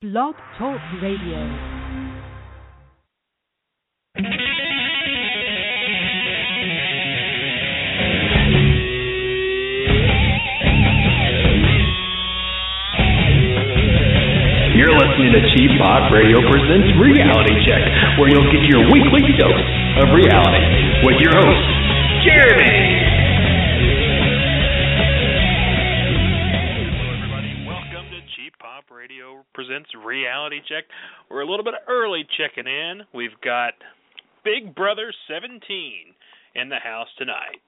Blog Talk Radio. You're listening to Cheap Pop Radio presents Reality Check, where you'll get your weekly dose of reality with your host, Jeremy. Presents Reality Check. We're a little bit early checking in. We've got Big Brother 17 in the house tonight.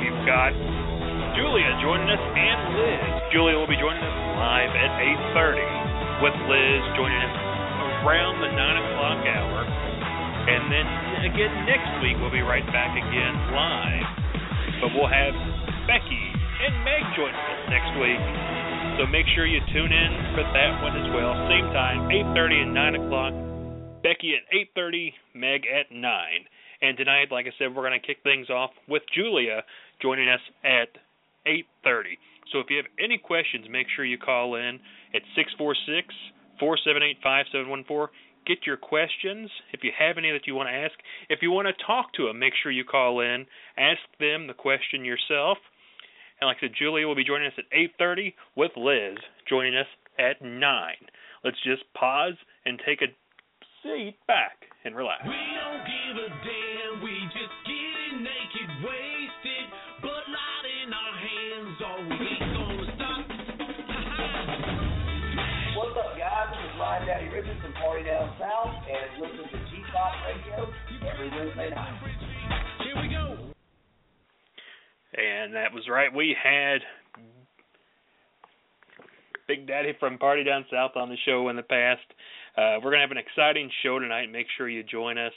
We've got Julia joining us and Liz. Julia will be joining us live at 8:30, with Liz joining us around the 9 o'clock hour. And then again next week we'll be right back again live. But we'll have Becky and Meg joining us next week. So make sure you tune in for that one as well. Same time, 8:30 and 9 o'clock. Becky at 8:30, Meg at 9. And tonight, like I said, we're going to kick things off with Julia joining us at 8:30. So if you have any questions, make sure you call in at 646-478-5714. Get your questions. If you have any that you want to ask, if you want to talk to them, make sure you call in. Ask them the question yourself. And like I said, Julia will be joining us at 8:30 with Liz joining us at 9. Let's just pause and take a seat back and relax. We don't give a damn, we just getting naked, wasted, Bud Light in our hands, we Ryan Daddy from Party Down South, and listen to Cheap Pop Radio every Wednesday night. Here we go. And that was right. We had Big Daddy from Party Down South on the show in the past. Uh, we're gonna have an exciting show tonight. Make sure you join us.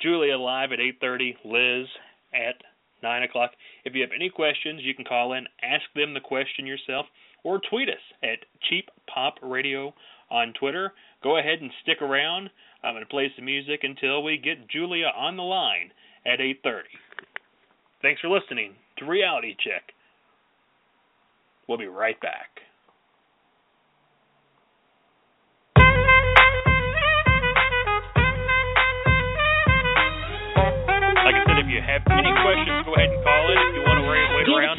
Julia live at 8:30. Liz at 9 o'clock. If you have any questions, you can call in, ask them the question yourself, or tweet us at Cheap Pop Radio on Twitter. Go ahead and stick around. I'm going to play some music until we get Julia on the line at 8:30. Thanks for listening to Reality Check. We'll be right back. Like I said, if you have any questions, go ahead and call in. If you want to wait, wait around,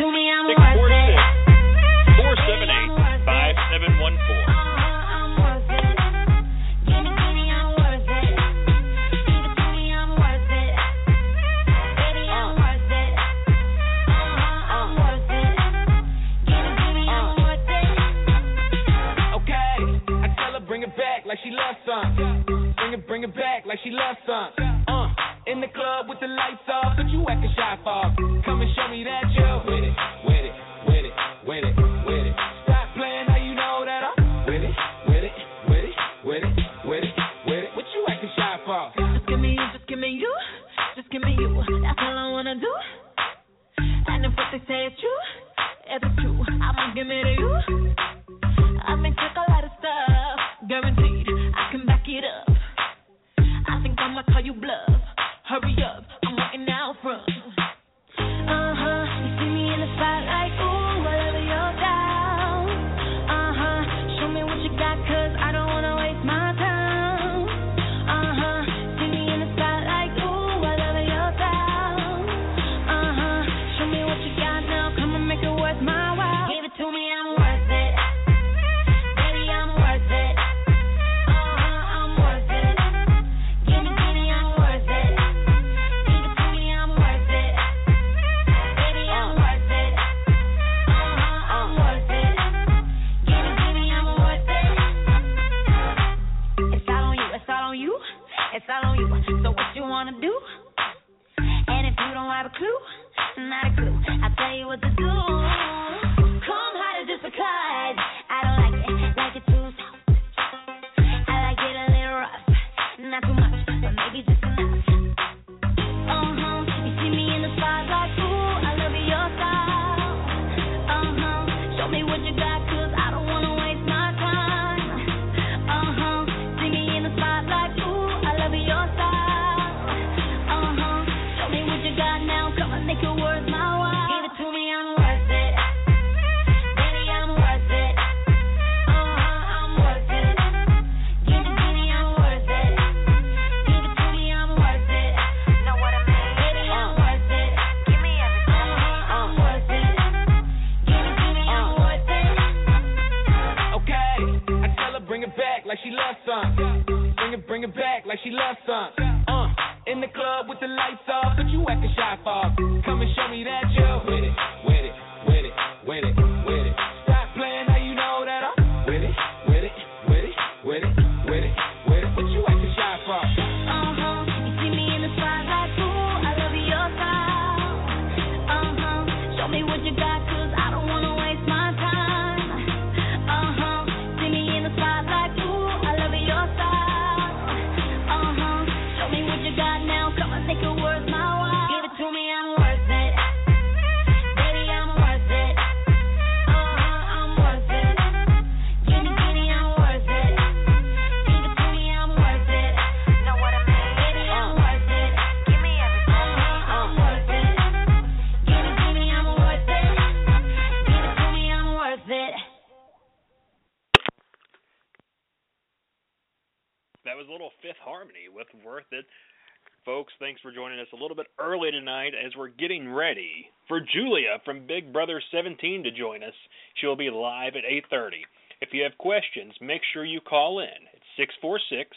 tonight as we're getting ready for Julia from Big Brother 17 to join us. She'll be live at 8:30. If you have questions, make sure you call in. It's 646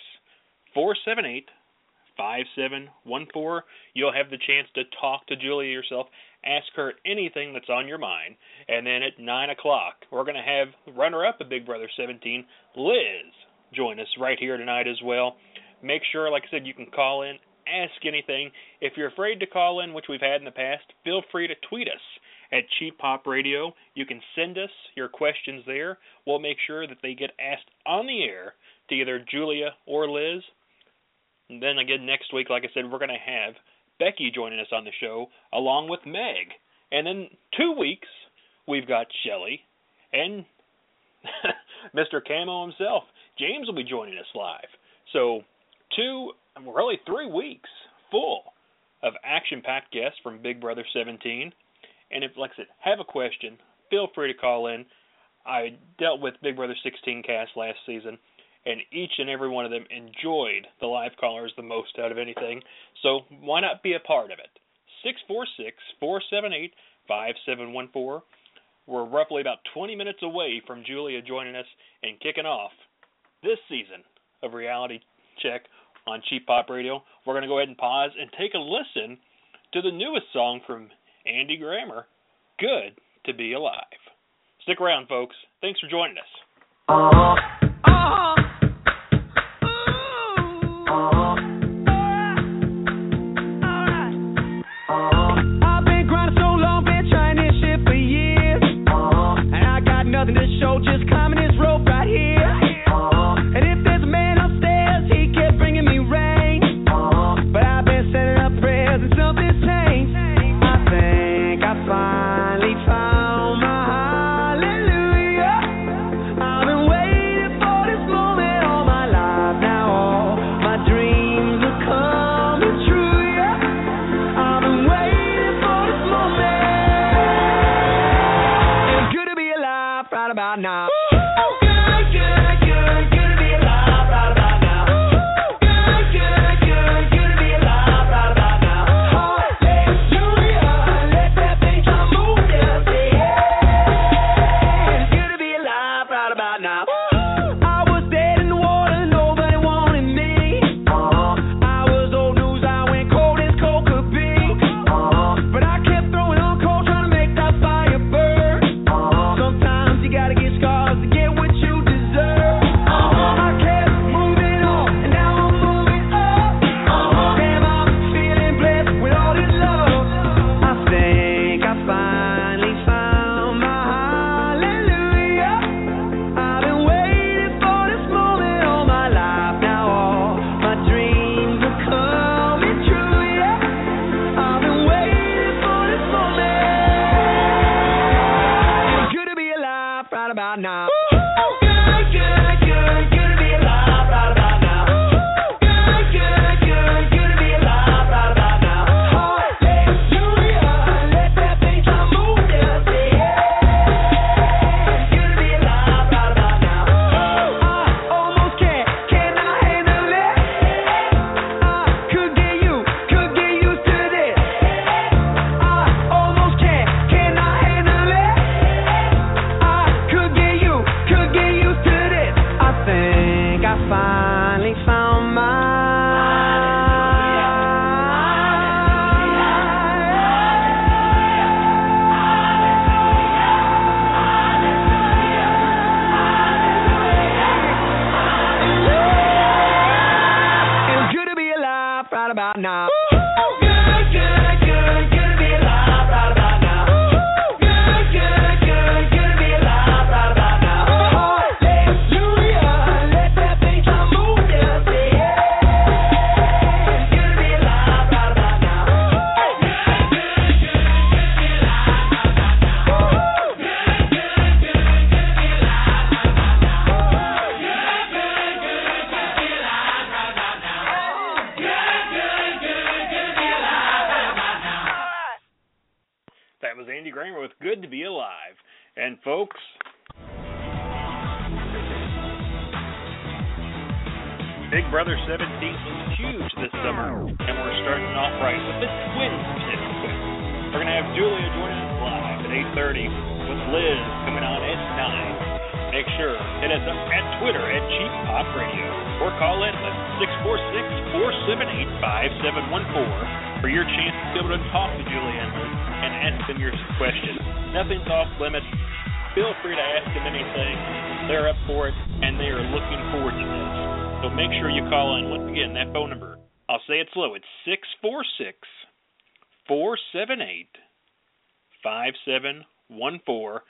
478 5714. You'll have the chance to talk to Julia yourself, ask her anything that's on your mind, and then at 9 o'clock, we're going to have runner up of Big Brother 17, Liz, join us right here tonight as well. Make sure, like I said, you can call in, ask anything. If you're afraid to call in, which we've had in the past, feel free to tweet us at Cheap Pop Radio. You can send us your questions there. We'll make sure that they get asked on the air to either Julia or Liz. And then again, next week, like I said, we're going to have Becky joining us on the show along with Meg. And then two weeks, we've got Shelly and Mr. Camo himself. James will be joining us live. So, two, Um, really three weeks full of action packed guests from Big Brother 17. And if, like I said, have a question, feel free to call in. I dealt with Big Brother 16 cast last season, and each and every one of them enjoyed the live callers the most out of anything. So why not be a part of it? 646 478 5714. We're roughly about 20 minutes away from Julia joining us and kicking off this season of Reality Check on Cheap Pop Radio. We're going to go ahead and pause and take a listen to the newest song from Andy Grammer, Good to Be Alive. Stick around, folks. Thanks for joining us. So long, been Big Brother 17 was huge this summer, and we're starting off right with the twins. We're going to have Julia joining us live at 8.30 with Liz coming on at 9. Make sure hit us up at Twitter at Cheap Pop Radio or call in at 646-478-5714 for your chance to be able to talk to Julia and Liz and ask them your questions. Nothing's off limits. Feel free to ask them anything. They're up for it, and they are looking forward to this. So make sure you call in. Once again, that phone number, I'll say it slow. It's 646 478 5714.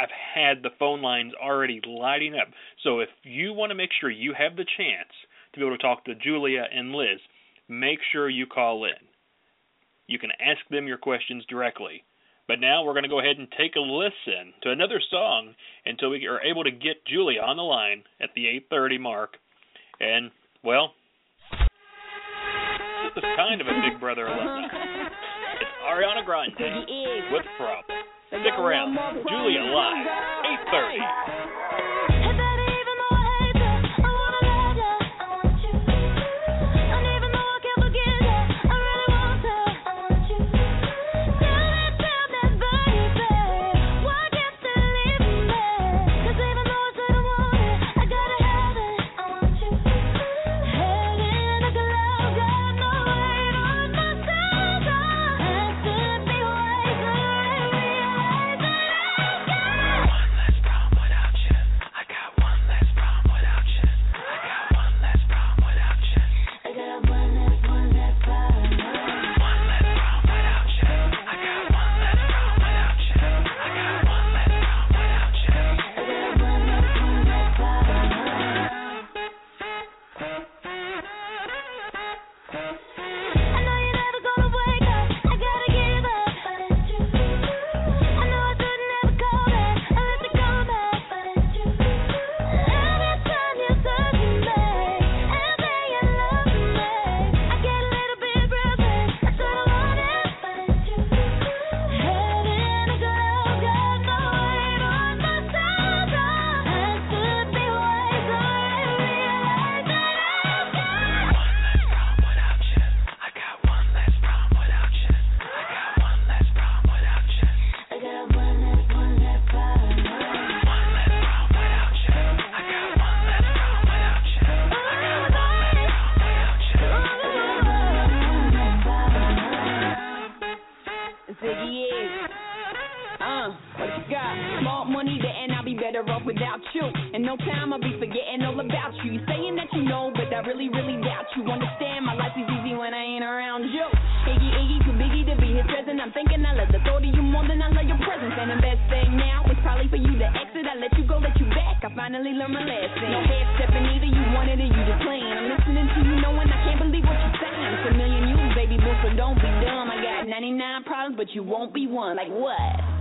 I've had the phone lines already lighting up. So if you want to make sure you have the chance to be able to talk to Julia and Liz, make sure you call in. You can ask them your questions directly. But now we're going to go ahead and take a listen to another song until we are able to get Julia on the line at the 8:30 mark. And well, this is kind of a Big Brother alumni. It's Ariana Grande with Problem. Stick around. Julia live, 8:30. Ziggy is. Uh, what you got? Small money there and I'll be better off without you. In no time I'll be forgetting all about you. You saying that you know, but I really, really doubt you. Understand my life is easy when I ain't around you. Iggy, Iggy, too biggie to be his present. I'm thinking I love the thought of you more than I love your presence. And the best thing now is probably for you to exit. I let you go, let you back. I finally learned my lesson. No head stepping either. You wanted it, you just playing. I'm listening to you knowing I can't believe what you're saying. It's a million baby boo, so don't be dumb. I got 99 problems, but you won't be one. Like what?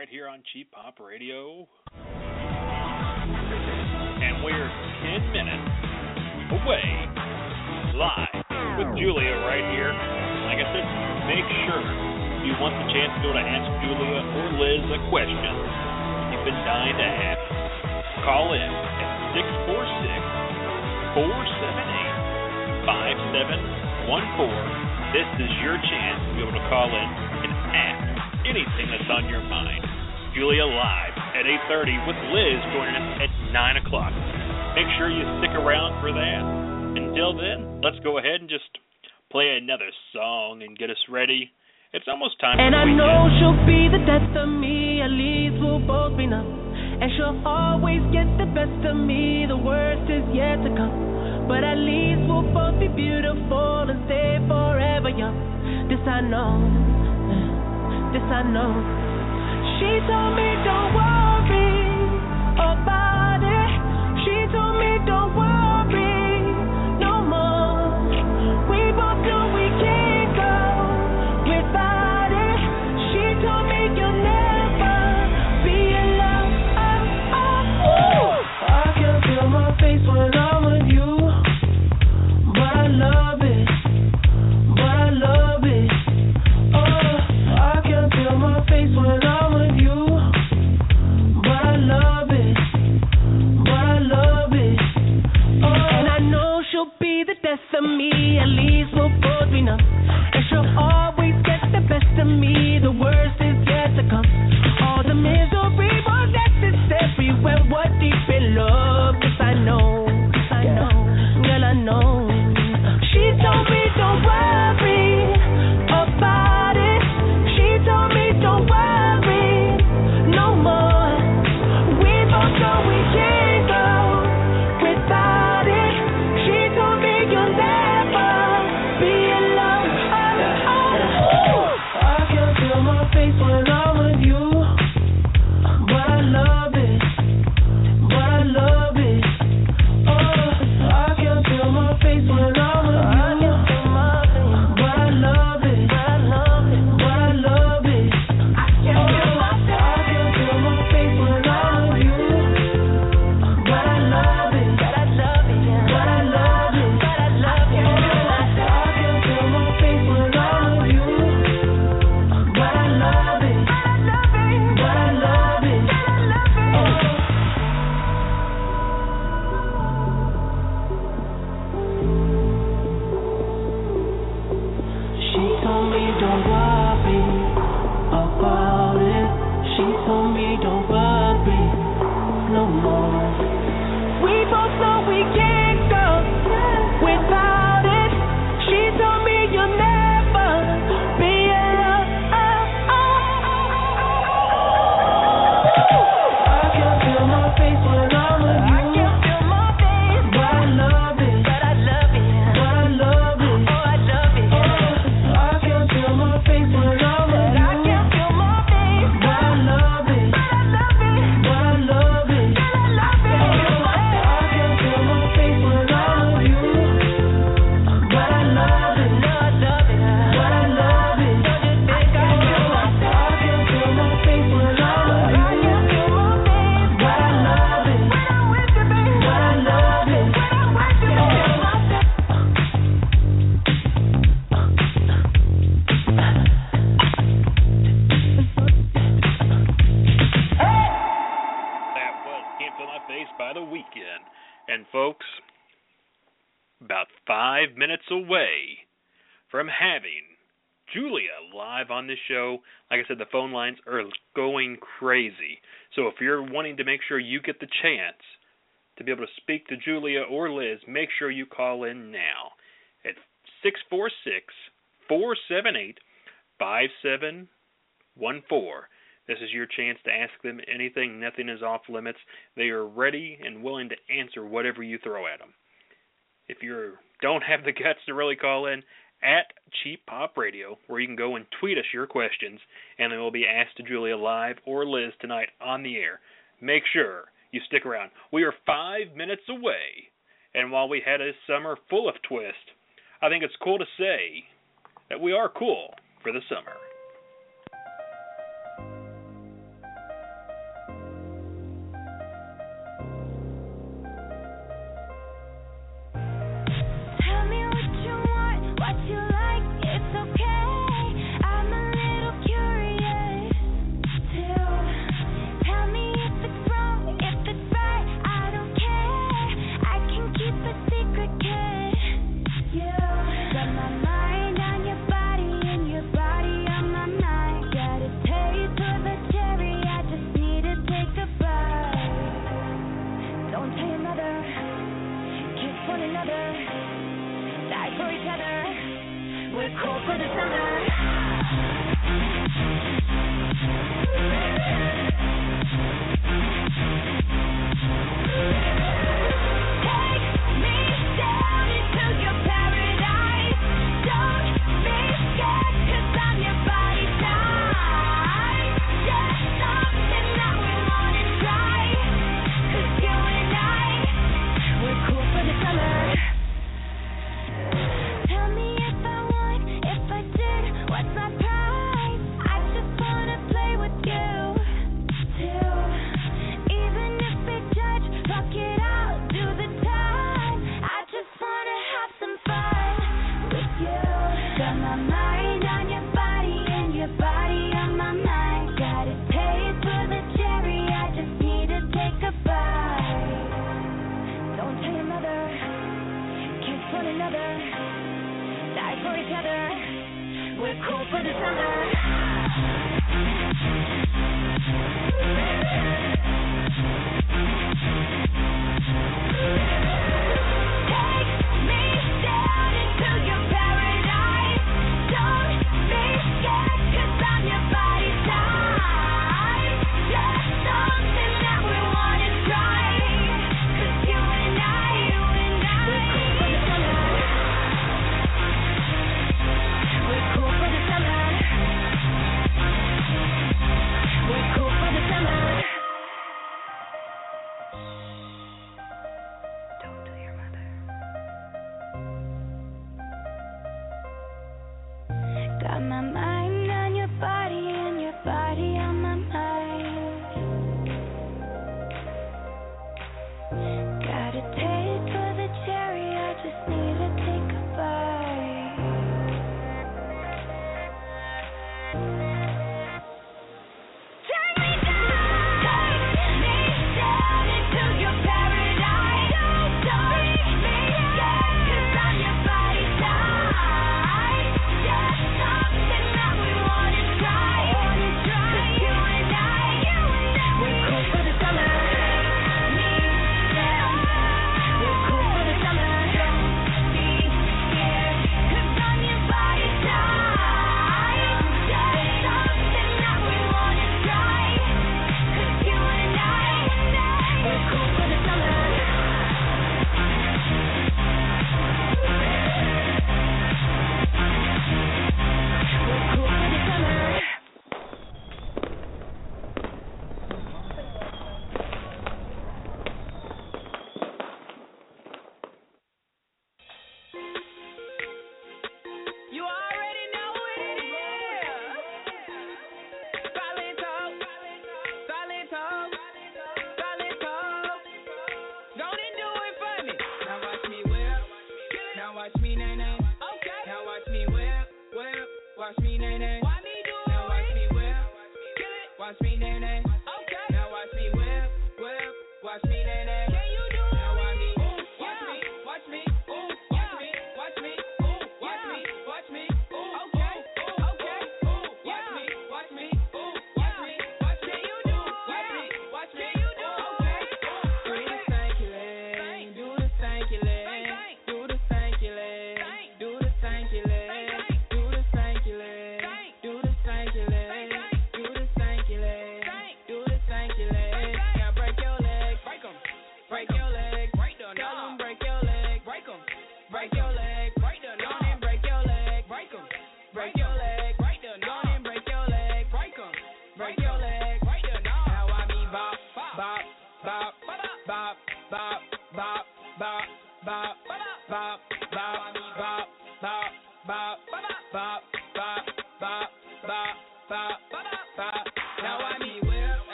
Right here on Cheap Pop Radio. And we're 10 minutes away live with Julia right here. Like I said, make sure you want the chance to able to ask Julia or Liz a question you've been dying to ask. Call in at 646 478 5714. This is your chance to be able to call in and ask anything that's on your mind. Julia live at 8:30 with Liz joining us at 9 o'clock. Make sure you stick around for that. Until then, let's go ahead and just play another song and get us ready. It's almost time And I know she'll be the death of me, at least we'll both be numb. And she'll always get the best of me, the worst is yet to come. But at least we'll both be beautiful and stay forever young. This I know, this I know. She told me don't worry about At least we'll both she'll always get the best of me. The worst is yet to come. All the misery we're deep in love. Yes, I know. Yes, I know. Girl, I know. She told me don't worry on this show. Like I said, the phone lines are going crazy. So if you're wanting to make sure you get the chance to be able to speak to Julia or Liz, make sure you call in now at 646 478 5714. This is your chance to ask them anything. Nothing is off limits. They are ready and willing to answer whatever you throw at them. If you don't have the guts to really call in, at Cheap Pop Radio, where you can go and tweet us your questions, and they will be asked to Julia live or Liz tonight on the air. Make sure you stick around. We are five minutes away, and while we had a summer full of twists, I think it's cool to say that we are cool for the summer.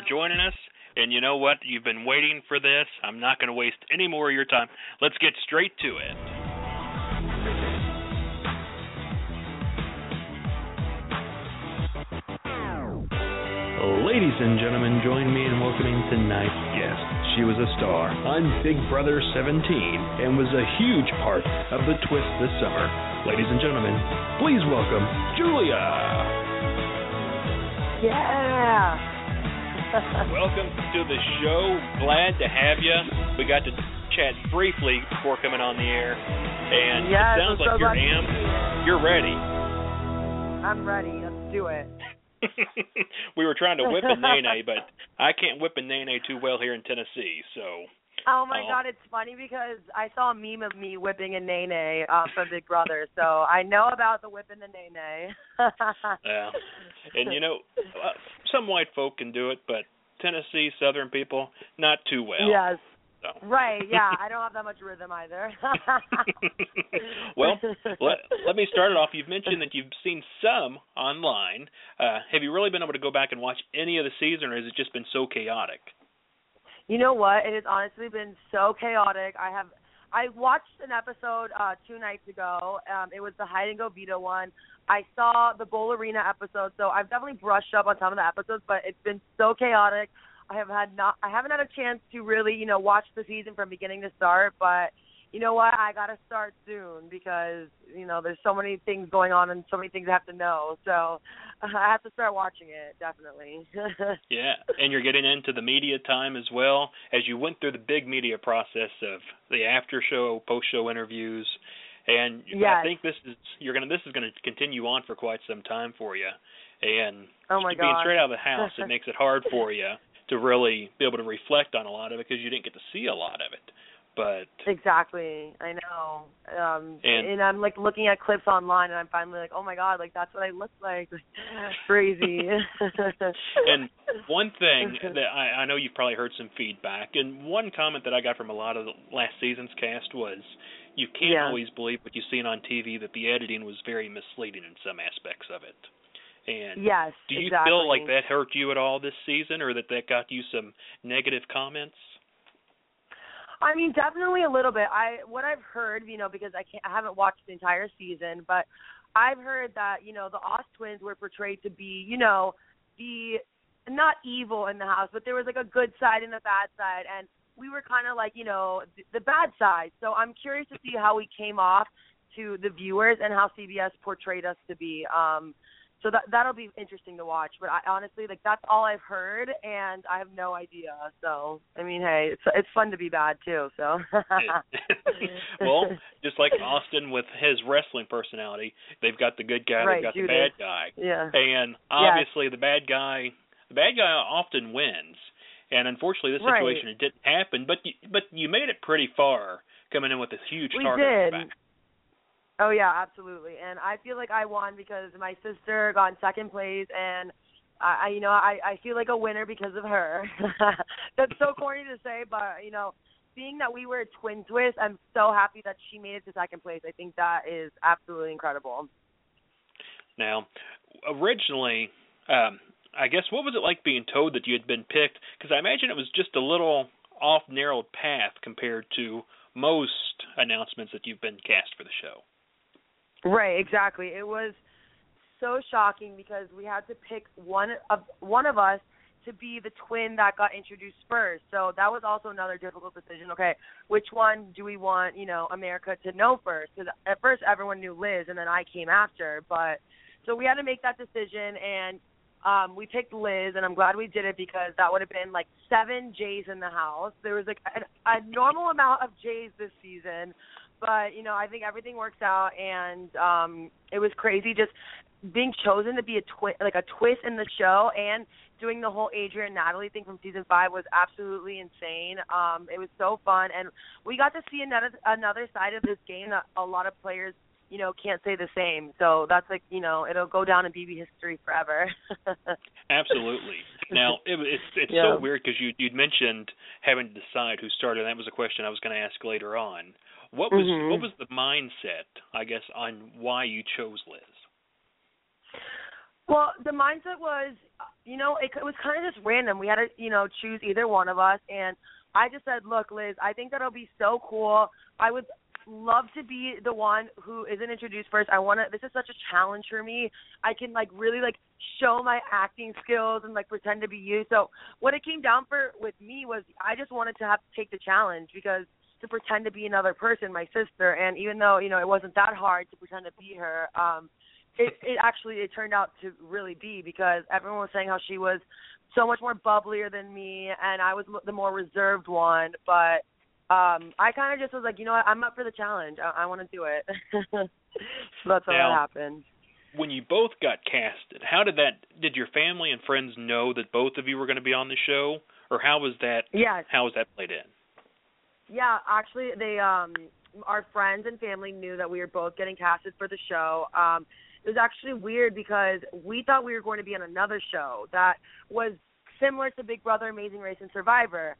For joining us. And you know what? You've been waiting for this. I'm not going to waste any more of your time. Let's get straight to it. Ladies and gentlemen, join me in welcoming tonight's guest. She was a star on Big Brother 17 and was a huge part of the twist this summer. Ladies and gentlemen, please welcome Julia. Yeah. Welcome to the show. Glad to have you. We got to chat briefly before coming on the air, and Yes, it sounds so like you're amped. be. You're ready. I'm ready. Let's do it. we were trying to whip a nene, but I can't whip a nene too well here in Tennessee. So Oh my Oh. god, it's funny because I saw a meme of me whipping a nene uh, from Big Brother, so I know about the whipping the nene. yeah, and you know, uh, some white folk can do it, but Tennessee Southern people not too well. yes. So. Right, yeah. I don't have that much rhythm either. well, let, let me start it off. You've mentioned that you've seen some online. Uh, have you really been able to go back and watch any of the season, or has it just been so chaotic? You know what? It has honestly been so chaotic. I have I watched an episode uh two nights ago. Um it was the hide and go Vita one. I saw the Bowl Arena episode, so I've definitely brushed up on some of the episodes, but it's been so chaotic. I have had not I haven't had a chance to really, you know, watch the season from beginning to start, but you know what? I got to start soon because, you know, there's so many things going on and so many things I have to know. So I have to start watching it, definitely. Yeah, and you're getting into the media time as well as you went through the big media process of the after show, post show interviews, and I think this is you're gonna this is gonna continue on for quite some time for you, and Oh my being gosh. straight out of the house, it makes it hard for you to really be able to reflect on a lot of it because you didn't get to see a lot of it. But Exactly. I know. Um And- and, I'm like looking at clips online and I'm finally like, "Oh my god, like that's what I look like." Crazy. and one thing that I, I know you've probably heard some feedback, and one comment that I got from a lot of the last season's cast was, you can't Yeah. always believe what you've seen on TV that the editing was very misleading in some aspects of it. And yes. do you exactly. feel like that hurt you at all this season, or that that got you some negative comments? I mean, definitely a little bit. I what I've heard, you know, because I can't, I haven't watched the entire season, but I've heard that you know the Oz twins were portrayed to be, you know, the not evil in the house, but there was like a good side and a bad side, and we were kind of like, you know, th- the bad side. So I'm curious to see how we came off to the viewers and how CBS portrayed us to be. Um, so that that'll be interesting to watch. But I honestly like that's all I've heard, and I have no idea. So I mean, hey, it's it's fun to be bad too. So well, just like Austin with his wrestling personality, they've got the good guy, Right, they've got Judas. the bad guy. yeah, And obviously the bad guy the bad guy often wins. And unfortunately this Right. situation it didn't happen, but you, but you made it pretty far coming in with this huge we target your did. Oh yeah, absolutely. And I feel like I won because my sister got in second place, and I, you know, I I feel like a winner because of her. That's so corny to say, but you know, seeing that we were twin twist, I'm so happy that she made it to second place. I think that is absolutely incredible. Now, originally um I guess what was it like being told that you had been picked? Because I imagine it was just a little off narrowed path compared to most announcements that you've been cast for the show. Right, exactly. It was so shocking because we had to pick one of one of us to be the twin that got introduced first. So that was also another difficult decision. Okay, which one do we want, you know, America to know first? Because at first everyone knew Liz, and then I came after. But so we had to make that decision, and um, we picked Liz, and I'm glad we did it because that would have been like seven Jays in the house. There was like a, a normal amount of Jays this season, but you know I think everything works out, and um, it was crazy just being chosen to be a twist, like a twist in the show, and doing the whole Adria Natalie thing from season five was absolutely insane. Um, it was so fun, and we got to see another another side of this game that a lot of players you know can't say the same. So that's like you know it'll go down in BB history forever. Absolutely. Now it, it's it's Yeah. so weird because you you'd mentioned having to decide who started. and That was a question I was going to ask later on. What was Mhm. what was the mindset, I guess, on why you chose Liz? Well, the mindset was, you know, it, it was kind of just random. We had to, you know, choose either one of us, and I just said, look, Liz, I think that'll be so cool. I would love to be the one who isn't introduced first. I want to. This is such a challenge for me. I can like really like show my acting skills and like pretend to be you. So what it came down for with me was I just wanted to have to take the challenge because to pretend to be another person, my sister, and even though you know it wasn't that hard to pretend to be her. um it it actually it turned out to really be because everyone was saying how she was so much more bubblier than me and I was the more reserved one but um I kind of just was like you know what I'm up for the challenge I, I want to do it so that's how Now- that happened When you both got casted, how did that? Did your family and friends know that both of you were going to be on the show, or how was that? yes How was that played in? Yeah, actually, they um our friends and family knew that we were both getting casted for the show. Um it was actually weird because we thought we were going to be on another show that was similar to Big Brother, Amazing Race, and Survivor,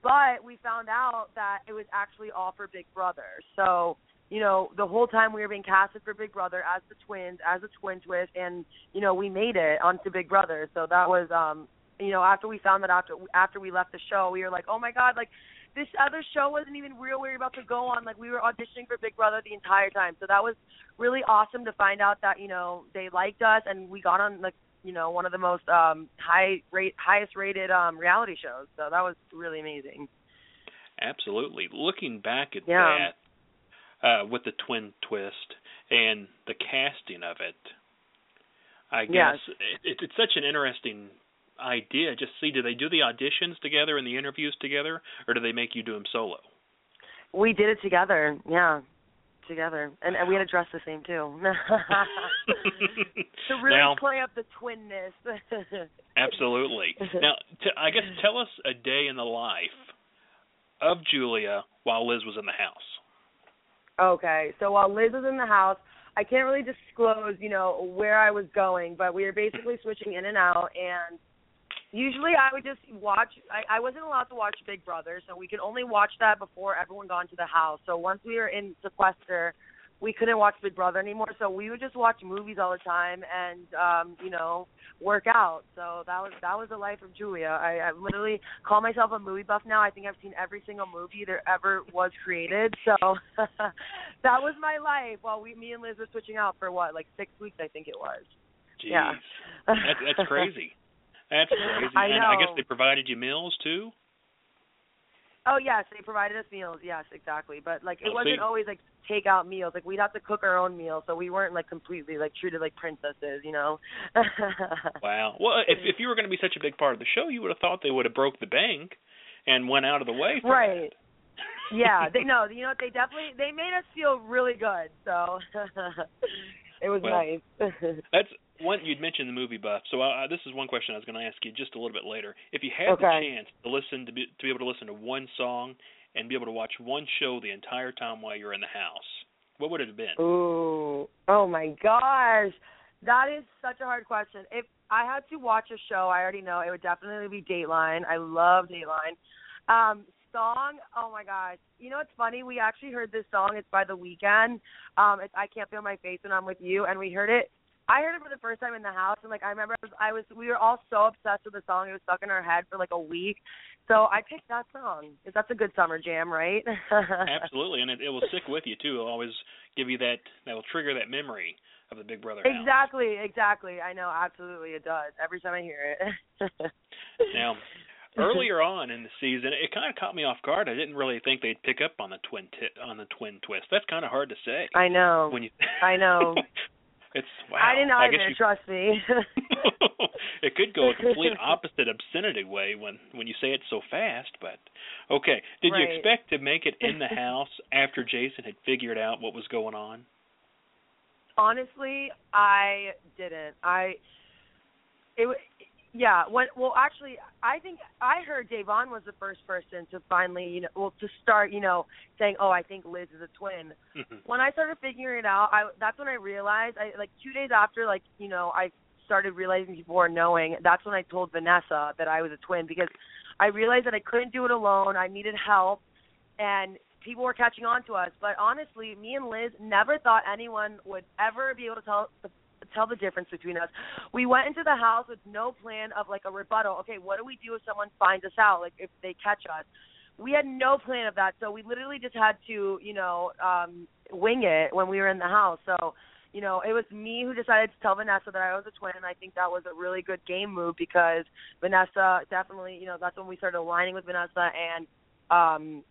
but we found out that it was actually all for Big Brother. So you know, the whole time we were being casted for Big Brother as the twins, as a twin twist, and you know, we made it onto Big Brother. So that was, um, you know, after we found that after after we left the show, we were like, oh my god, like this other show wasn't even real. We were about to go on. Like we were auditioning for Big Brother the entire time. So that was really awesome to find out that you know they liked us and we got on like you know one of the most um high rate highest rated um reality shows. So that was really amazing. Absolutely. Looking back at Yeah. that, uh, with the twin twist and the casting of it, I guess Yes. it, it's such an interesting idea. Just see, do they do the auditions together and the interviews together, or do they make you do them solo? We did it together. Yeah. Together. And, and we had to dress the same too. to really now, play up the twinness. absolutely. Now, t- I guess tell us a day in the life of Julia while Liz was in the house. Okay, so while Liz was in the house, I can't really disclose, you know, where I was going, but we were basically switching in and out. And usually, I would just watch. I, I wasn't allowed to watch Big Brother, so we could only watch that before everyone got into the house. So once we were in sequester, we couldn't watch Big Brother anymore. So we would just watch movies all the time and, um, you know, work out. So that was that was the life of Julia. I, I literally call myself a movie buff now. I think I've seen every single movie there ever was created. So that was my life while we me and Liz were switching out for what, like six weeks I think it was. Jeez. Yeah. That's, that's crazy. That's crazy. I and I guess they provided you meals too. Oh yes, they provided us meals. Yes, exactly. But like it Oh, wasn't see. always like takeout meals. Like we'd have to cook our own meals, so we weren't like completely like treated like princesses, you know. Wow. Well, if if you were going to be such a big part of the show, you would have thought they would have broke the bank and went out of the way. For right. yeah. They no. You know what? They definitely they made us feel really good. So it was Well, nice. That. That's one you'd mentioned the movie buff. So uh, this is one question I was going to ask you just a little bit later. If you had the chance to listen to be to be able to listen to one song and be able to watch one show the entire time while you're in the house, what would it have been? Ooh. Oh my gosh. That is such a hard question. If I had to watch a show, I already know it would definitely be Dateline. I love Dateline. Um, song, oh my gosh. You know what's funny? We actually heard this song. It's by The Weeknd. Um, it's I Can't Feel My Face When I'm With You, and we heard it. I heard it for the first time in the house, and like I remember, I was, I was we were all so obsessed with the song. It was stuck in our head for like a week. So I picked that song. Because that's a good summer jam, right? Absolutely, and it, it will stick with you too. It'll always give you that. That will trigger that memory of the Big Brother house. Exactly, exactly. I know, absolutely, it does. Every time I hear it. Now, earlier on in the season, it kind of caught me off guard. I didn't really think they'd pick up on the twin ti- on the twin twist. That's kind of hard to say. I know. when you I know. It's wow. I didn't I either. guess you, Trust me. it could go a complete opposite obscenity way when when you say it so fast. But okay, did you expect to make it in the house after Jason had figured out what was going on? Honestly, I didn't. I it yeah, when well actually I think I heard Da'Vonne was the first person to finally, you know, well to start, you know, saying, "Oh, I think Liz is a twin." Mhm. When I started figuring it out, I that's when I realized I like 2 days after like, you know, I started realizing people were knowing, that's when I told Vanessa that I was a twin because I realized that I couldn't do it alone. I needed help and people were catching on to us. But honestly, me and Liz never thought anyone would ever be able to tell tell the difference between us. We went into the house with no plan of like a rebuttal. Okay, what do we do if someone finds us out? Like if they catch us. We had no plan of that, so we literally just had to, you know, um wing it when we were in the house. So, you know, it was me who decided to tell Vanessa that I was a twin, and I think that was a really good game move because Vanessa definitely, you know, that's when we started aligning with Vanessa, and um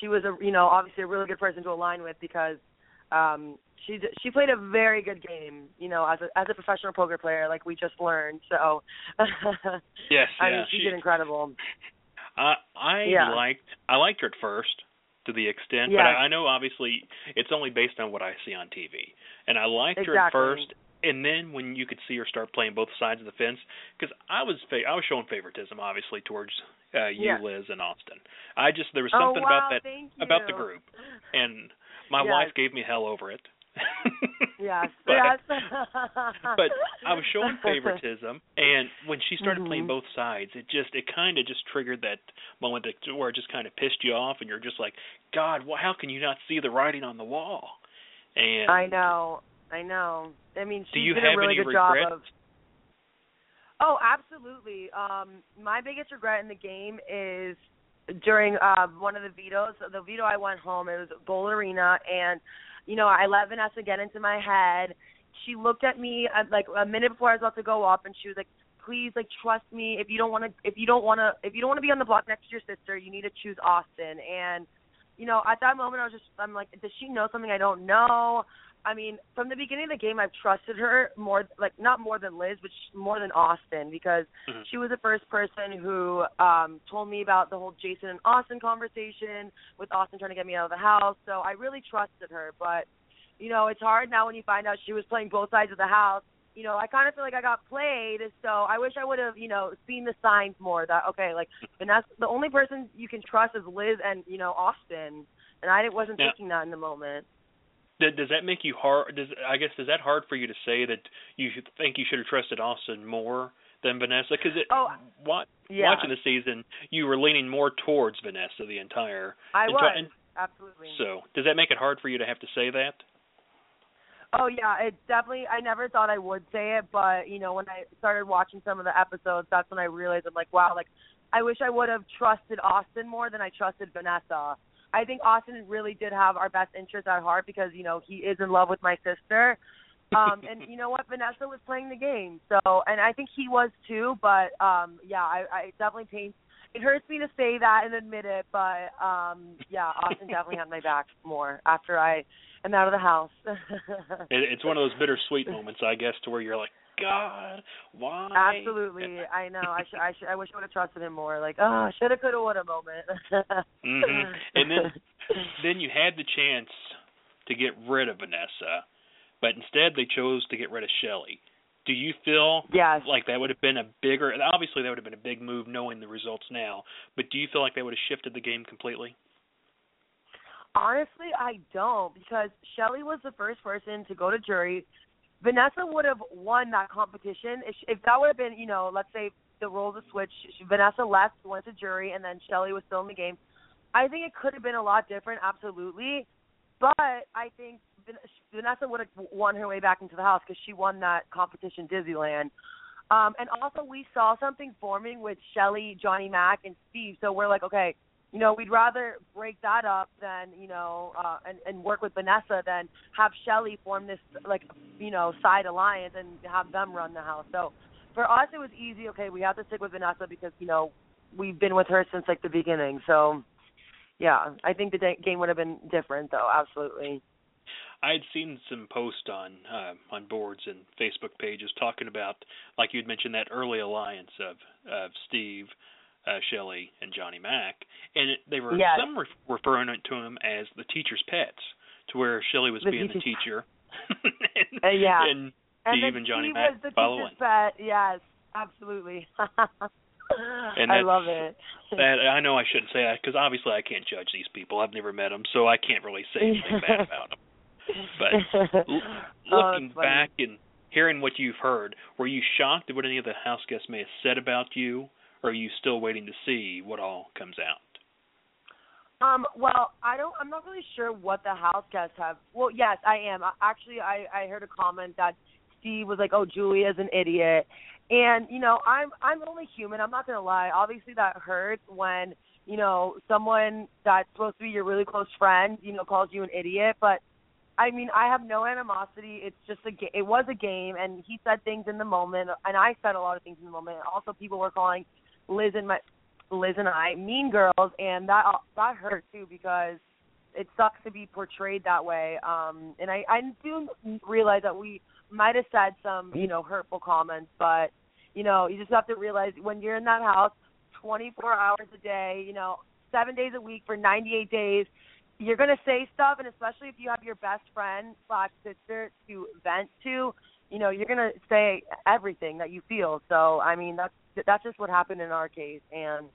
she was a, you know, obviously a really good person to align with because um she she played a very good game, you know, as a as a professional poker player, like we just learned. So, Yes, I yeah, mean, she, she- did incredible. I I Yeah. liked I liked her at first to the extent, but I, I know obviously it's only based on what I see on TV, and I liked her at first, and then when you could see her start playing both sides of the fence, because I was fa- I was showing favoritism obviously towards uh, you, Yes. Liz, and Austin. I just there was Oh, something wow, about that about the group, and my Yes. wife gave me hell over it. Yes, but, yes. but I was showing favoritism, and when she started playing Mhm. both sides, it just it kind of just triggered that moment that where it just kind of pissed you off, and you're just like, God, well, how can you not see the writing on the wall? And I know, I know. I mean, she Do you did have a really any good job of. Oh, absolutely. Um, my biggest regret in the game is during uh, one of the vetoes. The veto I went home. It was Bowl Arena, and you know I let Vanessa get into my head. She looked at me uh, like a minute before I was about to go up, and she was like, "Please, like, trust me. If you don't want to, if you don't want to, if you don't want to be on the block next to your sister, you need to choose Austin." And you know, at that moment, I was just, I'm like, does she know something I don't know? I mean, from the beginning of the game, I've trusted her more, like not more than Liz, but sh- more than Austin because Mhm. she was the first person who um told me about the whole Jason and Austin conversation with Austin trying to get me out of the house. So I really trusted her, but you know, it's hard now when you find out she was playing both sides of the house. You know, I kind of feel like I got played, so I wish I would have, you know, seen the signs more that okay, like Vanessa, the only person you can trust is Liz and you know Austin, and I wasn't Now- thinking that in the moment. Does, does that make you hard? Does I guess is that hard for you to say that you think you should have trusted Austin more than Vanessa? Because it, Oh, wa- yeah. watching the season, you were leaning more towards Vanessa the entire. I and was and absolutely. So does that make it hard for you to have to say that? Oh yeah, it definitely. I never thought I would say it, but you know, when I started watching some of the episodes, that's when I realized I'm like, wow, like I wish I would have trusted Austin more than I trusted Vanessa. I think Austin really did have our best interests at heart because you know he is in love with my sister. Um, and you know what, Vanessa was playing the game, so and I think he was too. But um, yeah, I, I definitely pains. It hurts me to say that and admit it, but um, yeah, Austin definitely had my back more after I am out of the house. It, it's one of those bittersweet moments, I guess, to where you're like, God, why? Absolutely, I know. I should, I should, I wish I would have trusted him more. Like, oh, shoulda, coulda, woulda moment. mm-hmm. And then then you had the chance to get rid of Vanessa, but instead they chose to get rid of Shelli. Do you feel yes, like that would have been a bigger? Obviously, that would have been a big move, knowing the results now. But do you feel like that would have shifted the game completely? honestly, I don't because Shelli was the first person to go to jury. Vanessa would have won that competition if, if that would have been, you know, let's say the roles have switched. Vanessa left, went to jury, and then Shelli was still in the game. I think it could have been a lot different, absolutely. But I think Vanessa would have won her way back into the house because she won that competition, Disneyland. Um, and also, we saw something forming with Shelli, Johnny Mac, and Steve. So we're like, okay, you know, we'd rather break that up than, you know, uh, and, and work with Vanessa than have Shelli form this, like, you know, side alliance and have them run the house. So for us, it was easy. Okay, we have to stick with Vanessa because, you know, we've been with her since, like, the beginning. So, yeah, I think the game would have been different, though, absolutely. I had seen some posts on uh, on boards and Facebook pages talking about, like you'd mentioned, that early alliance of of Steve, uh, Shelli, and Johnny Mac, and it, they were Yes. some re- referring to him as the teacher's pets, to where Shelli was The being the teacher, and, Uh, yeah. and and Steve and Johnny Steve Mac was the following. pet. Yes, absolutely. And I love it. That I know I shouldn't say that because obviously I can't judge these people. I've never met them, so I can't really say anything bad about them. But l- Oh, looking back and hearing what you've heard, were you shocked at what any of the house guests may have said about you, or are you still waiting to see what all comes out? Um, well, I don't. I'm not really sure what the house guests have. Well, yes, I am. Actually, I I heard a comment that Steve was like, "Oh, Julia's an idiot," and you know, I'm I'm only human. I'm not gonna lie. Obviously, that hurts when you know someone that's supposed to be your really close friend, you know, calls you an idiot. But I mean, I have no animosity. It's just a ga- it was a game, and he said things in the moment, and I said a lot of things in the moment. Also, people were calling Liz and my Liz and I mean girls, and that that hurt too because it sucks to be portrayed that way. Um, and I I do realize that we might have said some you know hurtful comments, but you know you just have to realize when you're in that house 24 hours a day, you know seven days a week for 98 days. You're gonna say stuff, and especially if you have your best friend slash sister to vent to, you know, you're gonna say everything that you feel. So I mean, that's that's just what happened in our case, and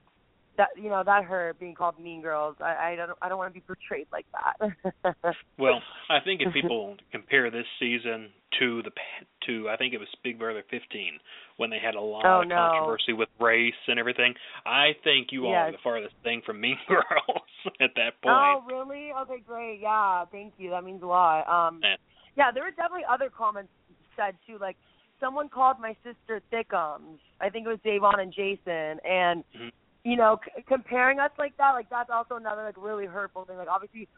that you know that hurt being called mean girls. I I don't I don't want to be portrayed like that. Well, I think if people compare this season to the p- to I think it was Big Brother 15 when they had a lot Oh, of no. controversy with race and everything, I think you all are the farthest thing from Mean Girls at that point. Oh, really? Okay, great. Yeah, thank you. That means a lot. Um, Yeah. yeah, there were definitely other comments said too. Like someone called my sister Thickums. I think it was Da'Vonne and Jason, and Mhm. you know, c- comparing us like that, like that's also another like really hurtful thing. Like obviously,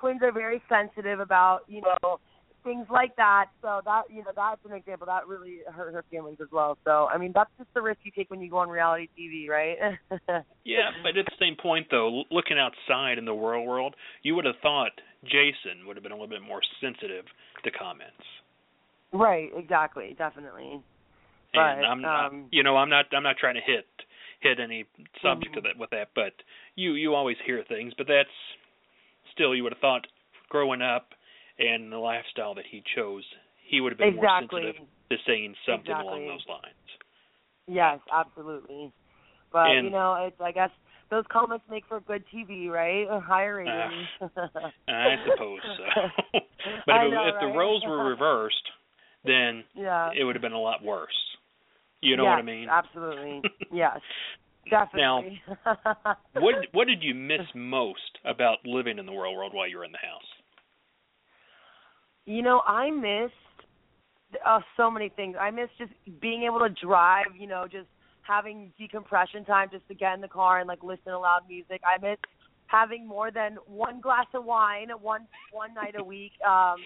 twins are very sensitive about you know things like that. So that you know that's an example that really hurt her feelings as well. So I mean that's just the risk you take when you go on reality TV, right? Yeah, but at the same point, though, looking outside in the real world, you would have thought Jason would have been a little bit more sensitive to comments. Right, exactly, definitely. But, and I'm not, um, you know, I'm not, I'm not trying to hit hit any subject Mhm. of that with that, but you you always hear things, but that's still you would have thought growing up and the lifestyle that he chose, he would have been Exactly. more sensitive to saying something Exactly. along those lines. Yes, absolutely. But And- you know, it's I guess those comments make for good TV, right? Higher Ah, ratings. I suppose so. but if, know, if the roles were reversed, then yeah. it would have been a lot worse. You know yes, what I mean? Absolutely. yes. Definitely. Now, What what did you miss most about living in the real world while you were in the house? You know, I missed uh, so many things. I miss just being able to drive. You know, just having decompression time, just to get in the car and like listen to loud music. I miss having more than one glass of wine one one night a week. Um,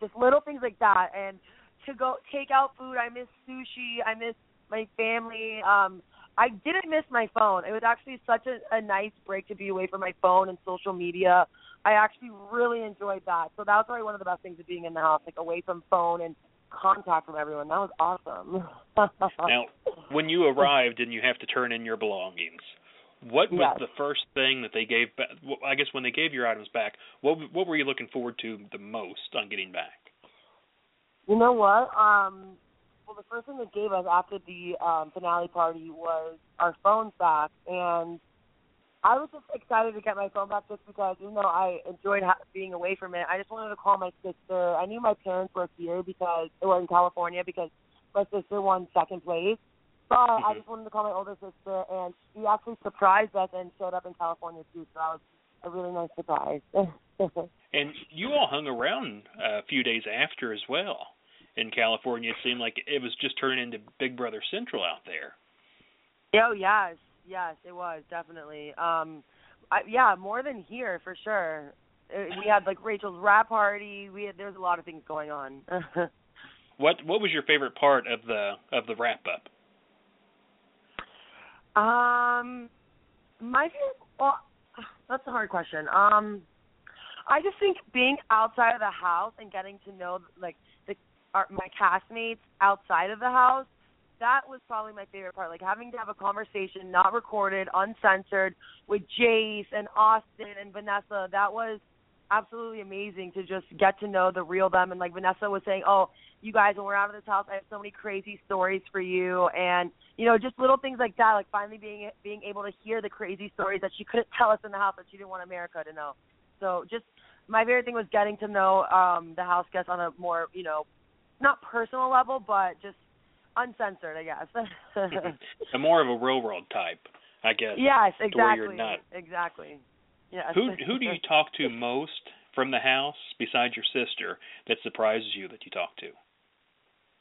just little things like that, and to go take out food. I miss sushi. I miss my family. Um, I didn't miss my phone. It was actually such a, a nice break to be away from my phone and social media. I actually really enjoyed that. So that was probably one of the best things of being in the house, like away from phone and contact from everyone. That was awesome. Now, when you arrived and you have to turn in your belongings, what was Yes. the first thing that they gave back? I guess when they gave your items back, what what were you looking forward to the most on getting back? You know what? Um, well, the first thing they gave us after the um, finale party was our phones back, and I was just excited to get my phone back just because, even though I enjoyed ha- being away from it, I just wanted to call my sister. I knew my parents were here because they were in California because my sister won second place. But I Mhm. just wanted to call my older sister, and she actually surprised us and showed up in California too. So that was a really nice surprise. And you all hung around a few days after as well. In California, it seemed like it was just turning into Big Brother Central out there. Oh yes, yes, it was definitely. Um, I, yeah, more than here for sure. Uh, We had like Rachel's wrap party. We had there was a lot of things going on. What what was your favorite part of the of the wrap up? um, my favorite. Well, that's a hard question. Um, I just think being outside of the house and getting to know like our, my castmates outside of the house, that was probably my favorite part. Like having to have a conversation, not recorded, uncensored, with Jace and Austin and Vanessa. That was absolutely amazing to just get to know the real them. And like Vanessa was saying, oh, you guys, when we're out of this house, I have so many crazy stories for you, and you know, just little things like that. Like finally being being able to hear the crazy stories that she couldn't tell us in the house that she didn't want America to know. So just my favorite thing was getting to know um the house guests on a more, you know, not personal level, but just uncensored, I guess. a more of a real world type, I guess. Yes, exactly. where you're not. Exactly. Yes. Who who do you talk to most from the house besides your sister that surprises you that you talk to?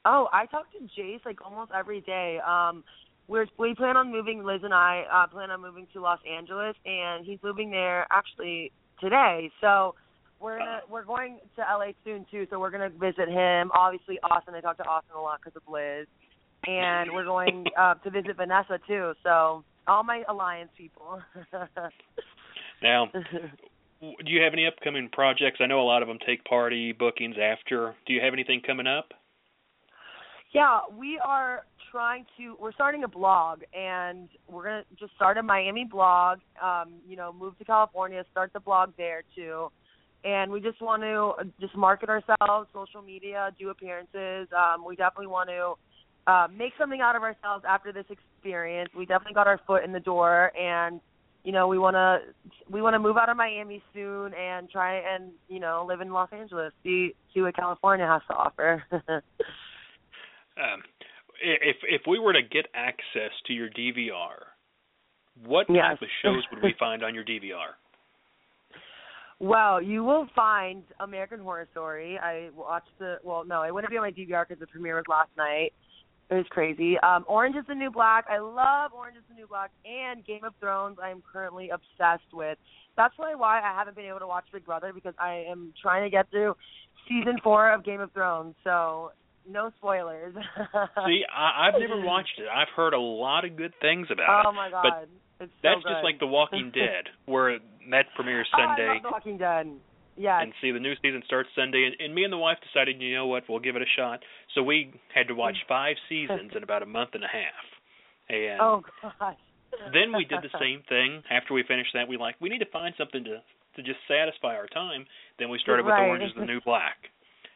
Oh, I talk to Jace like almost every day. Um we're we plan on moving Liz and I uh plan on moving to Los Angeles and he's moving there actually today. So we're gonna we're going to LA soon too, so we're gonna visit him. Obviously, Austin. I talk to Austin a lot because of Liz, and we're going uh, to visit Vanessa too. So all my alliance people. now, do you have any upcoming projects? I know a lot of them take party bookings after. Do you have anything coming up? Yeah, we are trying to. We're starting a blog, and we're gonna just start a Miami blog. Um, you know, move to California, start the blog there too and we just want to uh, just market ourselves, social media, do appearances. Um, we definitely want to uh, make something out of ourselves after this experience. We definitely got our foot in the door, and you know we want to we want to move out of Miami soon and try and you know live in Los Angeles, see see what California has to offer. um, if if we were to get access to your DVR, what yes. type of shows would we find on your DVR? Well, you will find American Horror Story. I watched the well, no, it wouldn't be on my DVR because the premiere was last night. It was crazy. Um, Orange is the New Black. I love Orange is the New Black and Game of Thrones. I am currently obsessed with. That's probably why I haven't been able to watch Big Brother because I am trying to get through season four of Game of Thrones. So no spoilers. See, I, I've never watched it. I've heard a lot of good things about oh, it. Oh my god. But it's That's so just like The Walking Dead, where that premieres oh, Sunday. I love The Walking Dead. Yeah. And see, the new season starts Sunday, and, and me and the wife decided, you know what, we'll give it a shot. So we had to watch five seasons in about a month and a half. And oh gosh. then we did the same thing. After we finished that, we like we need to find something to to just satisfy our time. Then we started with right. Orange is the New Black,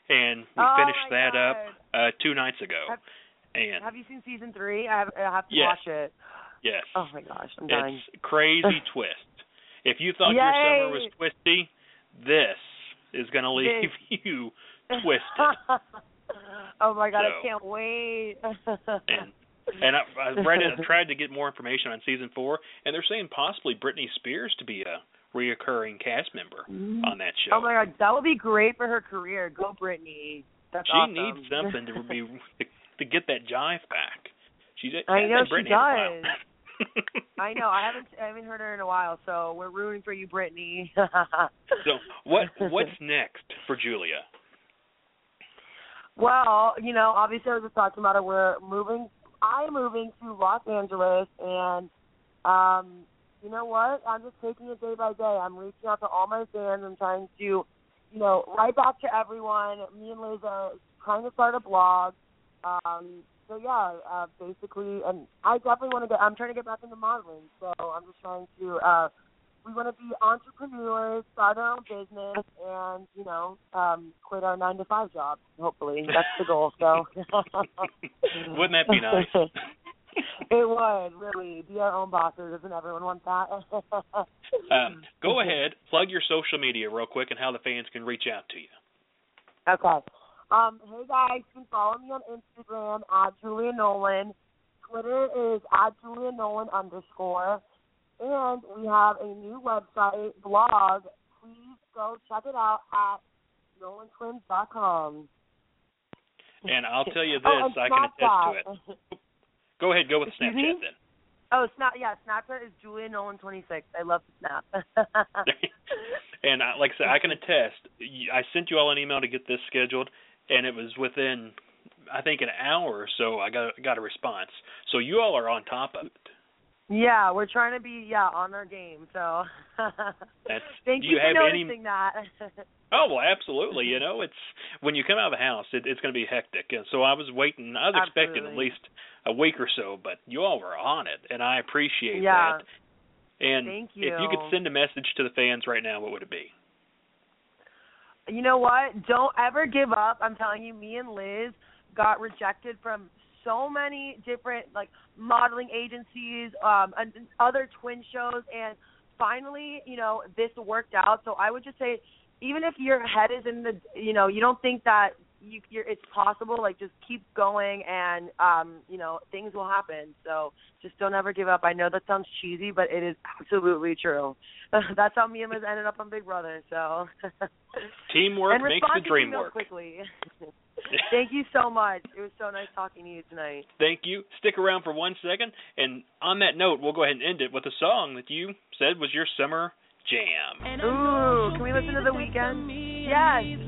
and we oh, finished that God. up uh two nights ago. Have, and have you seen season three? I have, I have to Yes. watch it. Yes, Oh my gosh, I'm dying. it's crazy twist. If you thought your summer was Yay. twisty, this is going to leave you twisted. oh my god, So- I can't wait. and and I, I read it, tried to get more information on season four, and they're saying possibly Britney Spears to be a reoccurring cast member mm-hmm. on that show. Oh my god, that would be great for her career. Go Britney. That's she awesome. needs something to be to, to get that jive back. She's I know she Britney in a while. does. I know. I haven't I haven't heard her in a while, so we're rooting for you, Britney. so what what's next for Julia? Well, you know, obviously I was just talking about it. We're moving. I'm moving to Los Angeles, and um, you know what? I'm just taking it day by day. I'm reaching out to all my fans. I'm trying to, you know, write back to everyone. Me and Liz are trying to start a blog. Um, so yeah, uh, basically, and I definitely want to get. I'm trying to get back into modeling. So I'm just trying to. uh we want to be entrepreneurs, start our own business, and you know, um, quit our nine to five job. Hopefully, that's the goal. So, Wouldn't that be nice? it would really be our own bosses. Doesn't everyone want that? Um, go ahead, plug your social media real quick and how the fans can reach out to you. Okay. Um, hey guys, you can follow me on Instagram at Julia Nolan. Twitter is at Julia Nolan underscore. And we have a new website, blog. Please go check it out at nolantwins.com. And I'll tell you this, oh, I can attest to it. Go ahead, go with Snapchat me? then. Oh, snap! Yeah, Snapchat is Julia Nolan twenty six. I love snap. and I, like I said, I can attest. I sent you all an email to get this scheduled, and it was within, I think, an hour or so. I got got a response. So you all are on top of it. Yeah, we're trying to be yeah on our game. So That's, thank you, you for have any- noticing that. Oh well, absolutely. You know, it's when you come out of the house, it, it's going to be hectic. And so I was waiting. I was expecting at least a week or so, but you all were on it, and I appreciate Yeah. that. And Thank you. if you could send a message to the fans right now, what would it be? You know what? Don't ever give up. I'm telling you, me and Liz got rejected from so many different like modeling agencies, um, and other twin shows, and finally, you know, this worked out. So I would just say, even if your head is in the, you know, you don't think that you, you're, it's possible. Like, just keep going, and um, you know, things will happen. So just don't ever give up. I know that sounds cheesy, but it is absolutely true. That's how me and Liz ended up on Big Brother. So Teamwork and makes the dream work. quickly. Thank you so much. It was so nice talking to you tonight. Thank you. Stick around for one second, and on that note, we'll go ahead and end it with a song that you said was your summer jam. Ooh, can we listen to the Weeknd? Yes.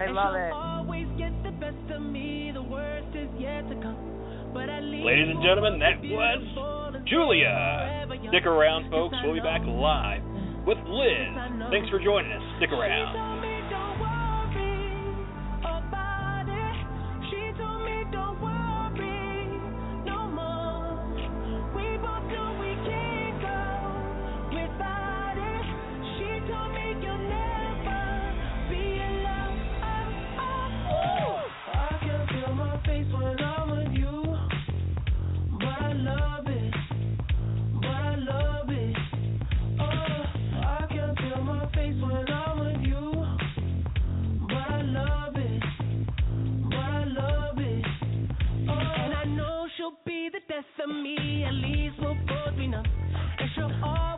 I love it. Ladies and gentlemen, that was Julia. Stick around, folks. We'll be back live with Liz. Thanks for joining us. Stick around. Be the death of me, at least we'll both be numb. And she'll always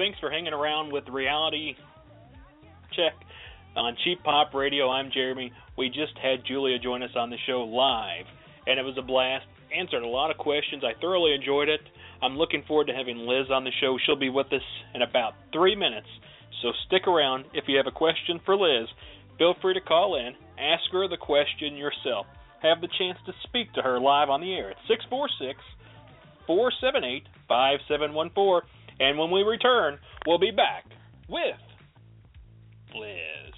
thanks for hanging around with Reality Check on Cheap Pop Radio. I'm Jeremy. We just had Julia join us on the show live, and it was a blast. Answered a lot of questions. I thoroughly enjoyed it. I'm looking forward to having Liz on the show. She'll be with us in about three minutes, so stick around. If you have a question for Liz, feel free to call in, ask her the question yourself. Have the chance to speak to her live on the air at 646 478 5714. And when we return, we'll be back with Liz.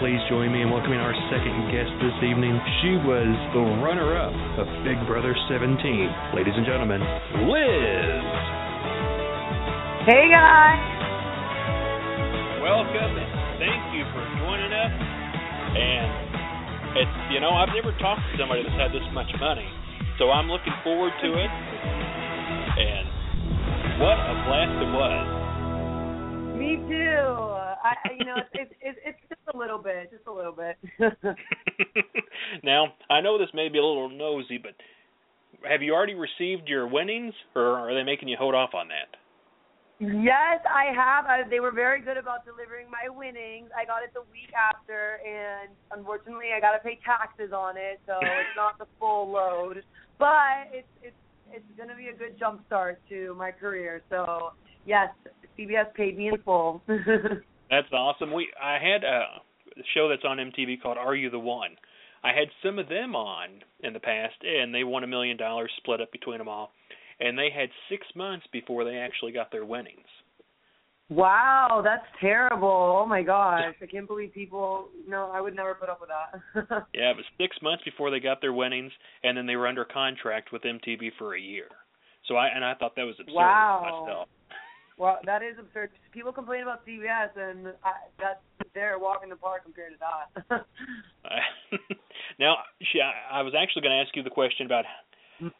Please join me in welcoming our second guest this evening. She was the runner-up of Big Brother 17. Ladies and gentlemen, Liz. Hey guys. Welcome and thank you for joining us. And it's you know I've never talked to somebody that's had this much money, so I'm looking forward to it. And what a blast it was! Me too. I, you know, it's, it's it's just a little bit, just a little bit. now I know this may be a little nosy, but have you already received your winnings, or are they making you hold off on that? yes, I have. I, they were very good about delivering my winnings. I got it the week after, and unfortunately, I got to pay taxes on it, so it's not the full load. But it's it's it's going to be a good jump start to my career. So yes, CBS paid me in full. That's awesome. We I had a show that's on MTV called Are You the One. I had some of them on in the past, and they won a million dollars split up between them all. And they had six months before they actually got their winnings. wow, that's terrible. Oh my gosh, I can't believe people. No, I would never put up with that. Yeah, it was six months before they got their winnings, and then they were under contract with MTV for a year. So I and I thought that was absurd Wow. myself. Well, that is absurd. People complain about CBS, and I, that's they're a walk in the park compared to that. now, she, I was actually going to ask you the question about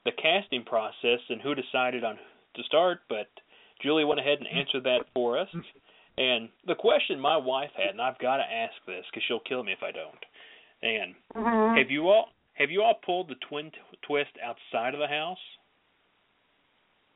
the casting process and who decided on to start, but Julie went ahead and answered that for us. And the question my wife had, and I've got to ask this because she'll kill me if I don't. And Mhm. have you all have you all pulled the twin t- twist outside of the house?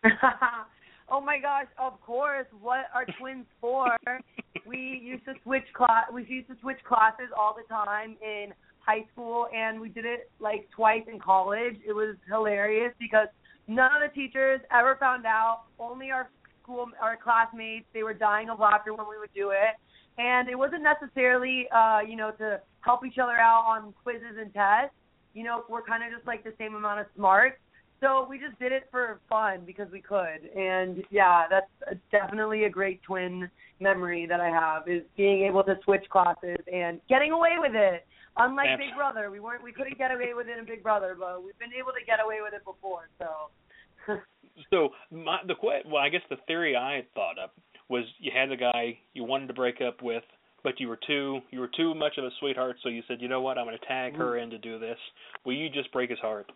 oh my gosh! Of course. What are twins for? we used to switch class. We used to switch classes all the time in high school, and we did it like twice in college. It was hilarious because none of the teachers ever found out. Only our school, our classmates, they were dying of laughter when we would do it. And it wasn't necessarily, uh, you know, to help each other out on quizzes and tests. You know, we're kind of just like the same amount of smart. So we just did it for fun because we could. And yeah, that's definitely a great twin memory that I have is being able to switch classes and getting away with it. Unlike Abs- Big Brother, we weren't we couldn't get away with it in Big Brother, but we've been able to get away with it before. So So my the well, I guess the theory I had thought up was you had the guy you wanted to break up with but you were too you were too much of a sweetheart, so you said, you know what, I'm going to tag her mm-hmm. in to do this. Will you just break his heart?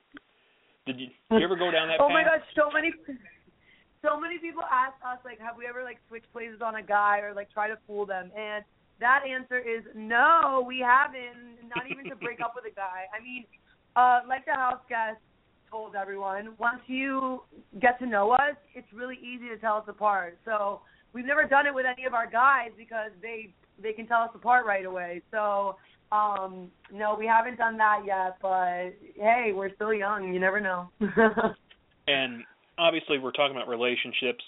Did you, did you ever go down that oh path? my gosh, so many so many people ask us like have we ever like switched places on a guy or like try to fool them and that answer is no, we haven't. Not even to break up with a guy. I mean, uh like the house guest told everyone, once you get to know us, it's really easy to tell us apart. So we've never done it with any of our guys because they they can tell us apart right away. So um no, we haven't done that yet, but hey, we're still young, you never know. And obviously, we're talking about relationships.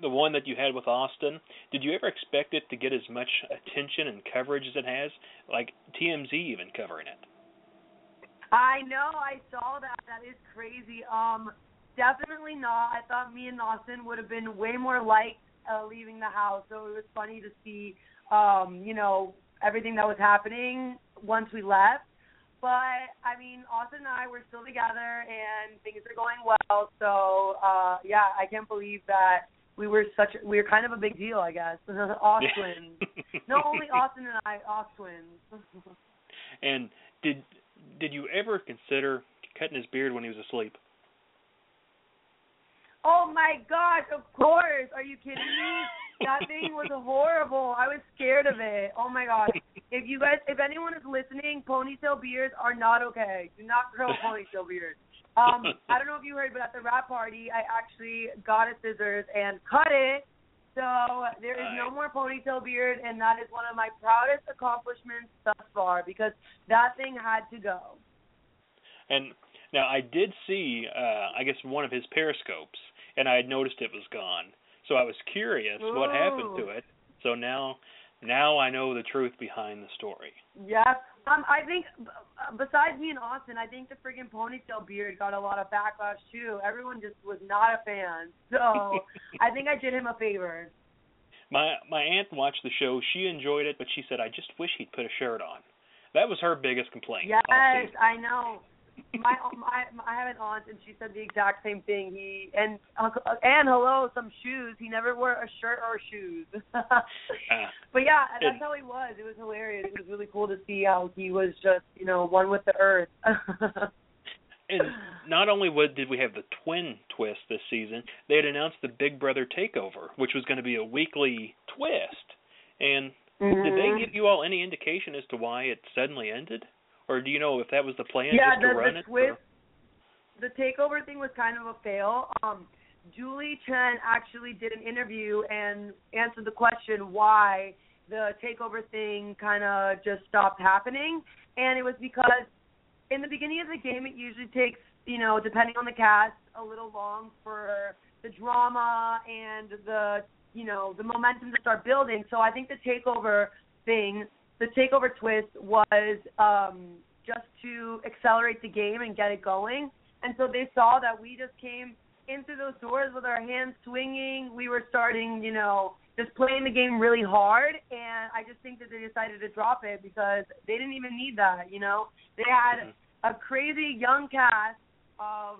The one that you had with Austin, did you ever expect it to get as much attention and coverage as it has? Like TMZ even covering it. I know, I saw that. That is crazy. Um, definitely not. I thought me and Austin would have been way more liked uh, leaving the house. So it was funny to see, um, you know, everything that was happening once we left. But I mean, Austin and I were still together, and things are going well. So uh, yeah, I can't believe that we were such. We were kind of a big deal, I guess. Austin. no, only Austin and I, Austin. And did did you ever consider cutting his beard when he was asleep? Oh my gosh, of course. Are you kidding me? That thing was horrible. I was scared of it. Oh my gosh. If you guys if anyone is listening, ponytail beards are not okay. Do not grow a ponytail beard. Um, I don't know if you heard, but at the wrap party I actually got a scissors and cut it. So there is no more ponytail beard and that is one of my proudest accomplishments thus far because that thing had to go. And now I did see, uh, I guess one of his periscopes, and I had noticed it was gone. So I was curious what happened to it. So now, now I know the truth behind the story. Yeah. Um, I think b- besides me and Austin, I think the friggin' ponytail beard got a lot of backlash too. Everyone just was not a fan. So I think I did him a favor. My my aunt watched the show. She enjoyed it, but she said, "I just wish he'd put a shirt on." That was her biggest complaint. Yes. I know. My, my my I have an aunt and she said the exact same thing. He and Uncle and hello some shoes. He never wore a shirt or shoes. Uh, but yeah, that's how he was. It was hilarious. It was really cool to see how he was just you know one with the earth. and not only would, did we have the twin twist this season, they had announced the Big Brother takeover, which was going to be a weekly twist. And did Mhm. they give you all any indication as to why it suddenly ended, or do you know if that was the plan yeah, just to the, run the it? the takeover thing was kind of a fail. Um, Julie Chen actually did an interview and answered the question why the takeover thing kind of just stopped happening, and it was because in the beginning of the game it usually takes you know depending on the cast a little long for the drama and the you know the momentum to start building. So I think the takeover thing, the takeover twist was um, just to accelerate the game and get it going. And so they saw that we just came into those doors with our hands swinging. We were starting, you know, just playing the game really hard. And I just think that they decided to drop it because they didn't even need that, you know. They had a crazy young cast of,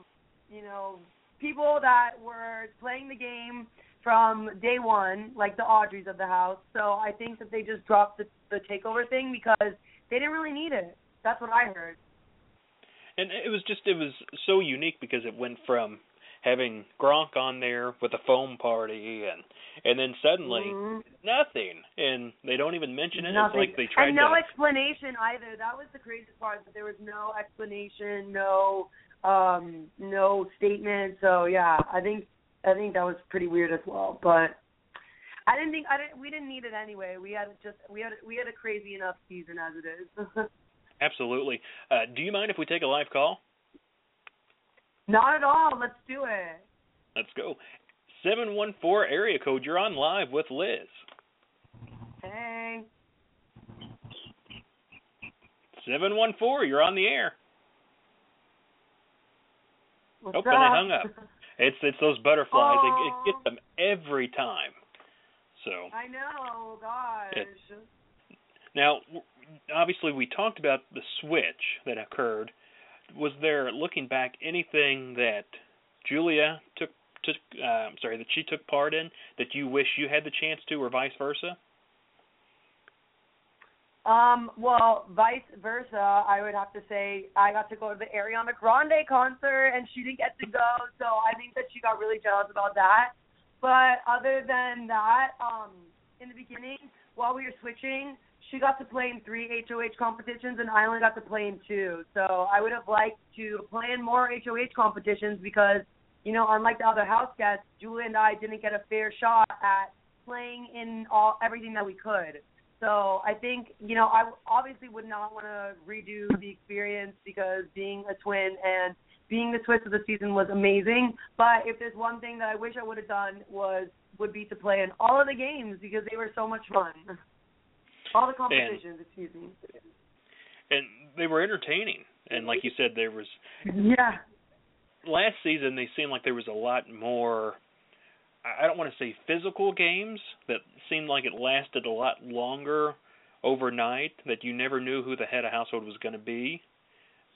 you know, people that were playing the game from day one, like the Audreys of the house. So I think that they just dropped the, the takeover thing because they didn't really need it. That's what I heard. And it was just it was so unique because it went from having Gronk on there with a foam party and and then suddenly Mhm. nothing and they don't even mention it. Nothing. It's like they tried and no to explanation either. That was the craziest part. That there was no explanation, no um, no statement. So yeah, I think I think that was pretty weird as well. But I didn't think I didn't. We didn't need it anyway. We had just we had we had a crazy enough season as it is. absolutely. Uh, do you mind if we take a live call? Not at all. Let's do it. Let's go. Seven one four area code. You're on live with Liz. Hey. Seven one four. You're on the air. What's Oh, up? they hung up. It's it's those butterflies. It, it gets them every time. So I know. Gosh. It- now, obviously, we talked about the switch that occurred. Was there, looking back, anything that Julia took took? Uh, sorry, that she took part in that you wish you had the chance to, or vice versa? Um, well, vice versa, I would have to say I got to go to the Ariana Grande concert and she didn't get to go, so I think that she got really jealous about that. But other than that, um, in the beginning, while we were switching, she got to play in three HOH competitions and I only got to play in two. So I would have liked to play in more HOH competitions because, you know, unlike the other house guests, Julia and I didn't get a fair shot at playing in all everything that we could. So I think, you know, I obviously would not want to redo the experience because being a twin and being the twist of the season was amazing. But if there's one thing that I wish I would have done was would be to play in all of the games because they were so much fun. All the competitions, excuse me. And they were entertaining. And like you said, there was Yeah. last season they seemed like there was a lot more I don't want to say physical games that seemed like it lasted a lot longer overnight that you never knew who the head of household was going to be.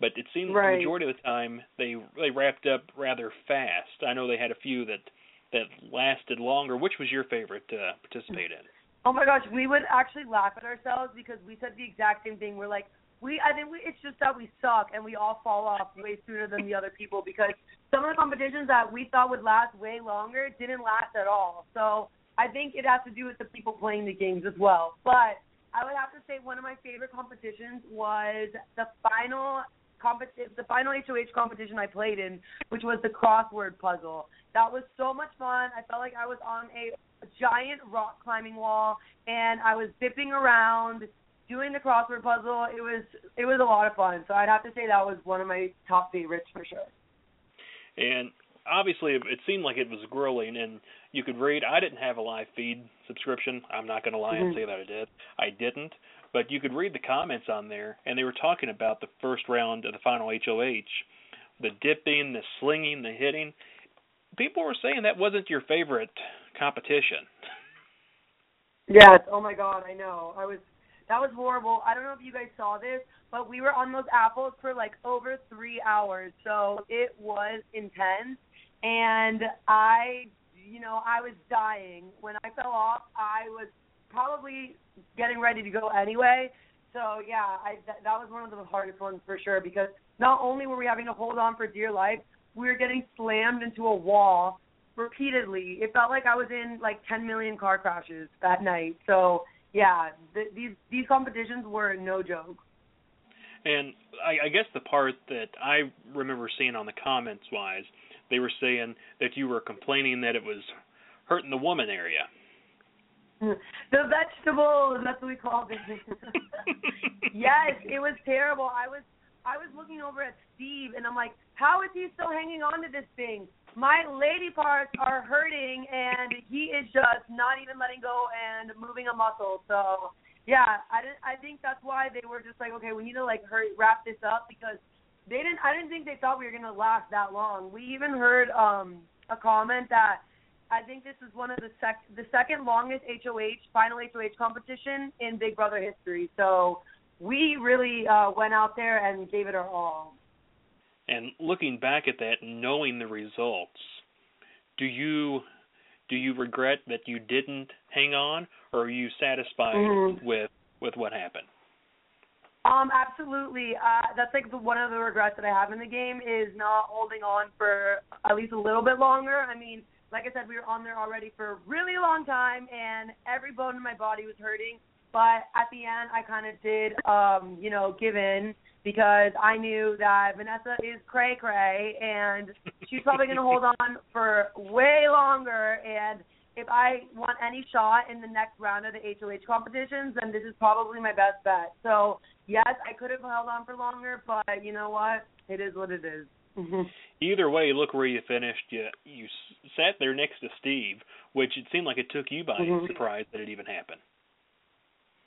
But it seemed Right. the majority of the time they they wrapped up rather fast. I know they had a few that that lasted longer. Which was your favorite to participate in? Oh my gosh, we would actually laugh at ourselves because we said the exact same thing. We're like, we I think we, it's just that we suck and we all fall off way sooner than the other people because some of the competitions that we thought would last way longer didn't last at all. So I think it has to do with the people playing the games as well. But I would have to say one of my favorite competitions was the final competi- the final HOH competition I played in, which was the crossword puzzle. That was so much fun. I felt like I was on a giant rock climbing wall and I was zipping around doing the crossword puzzle. It was it was a lot of fun. So I'd have to say that was one of my top favorites for sure. And obviously, it seemed like it was grueling, and you could read. I didn't have a live feed subscription. I'm not going to lie and Mhm. say that I did. I didn't, but you could read the comments on there, and they were talking about the first round of the final HOH, the dipping, the slinging, the hitting. People were saying that wasn't your favorite competition. Yes. Oh my God, I know. I was that was horrible. I don't know if you guys saw this, but we were on those apples for like over three hours, so it was intense. And I, you know, I was dying when I fell off. I was probably getting ready to go anyway. So yeah, I that, that was one of the hardest ones for sure because not only were we having to hold on for dear life, we were getting slammed into a wall repeatedly. It felt like I was in like 10 million car crashes that night. So yeah, th- these these competitions were no joke. And I, I guess the part that I remember seeing on the comments wise, they were saying that you were complaining that it was hurting the woman area. Mm, the vegetables, that's what we called it. yes, it was terrible. I was I was looking over at Steve and I'm like, how is he still hanging on to this thing? My lady parts are hurting and he is just not even letting go and moving a muscle. So yeah, I didn't I think that's why they were just like, okay, we need to like hurry wrap this up because they didn't I didn't think they thought we were gonna last that long. We even heard um a comment that I think this is one of the sec the second longest HOH final HOH competition in Big Brother history. So we really uh, went out there and gave it our all. And looking back at that, and knowing the results, do you do you regret that you didn't hang on, or are you satisfied Mhm. with with what happened? Um, absolutely. Uh, that's like the, one of the regrets that I have in the game is not holding on for at least a little bit longer. I mean, like I said, we were on there already for a really long time, and every bone in my body was hurting. But at the end, I kind of did, um, you know, give in because I knew that Vanessa is cray cray, and she's probably going to hold on for way longer. And if I want any shot in the next round of the HOH competitions, then this is probably my best bet. So yes, I could have held on for longer, but you know what? It is what it is. Either way, look where you finished. You you sat there next to Steve, which it seemed like it took you by Mhm. surprise that it even happened.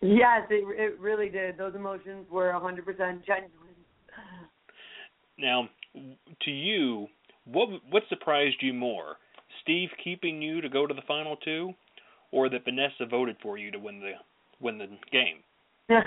Yes, it it really did. Those emotions were 100% genuine. Now, to you, what what surprised you more? Steve keeping you to go to the final two, or that Vanessa voted for you to win the win the game?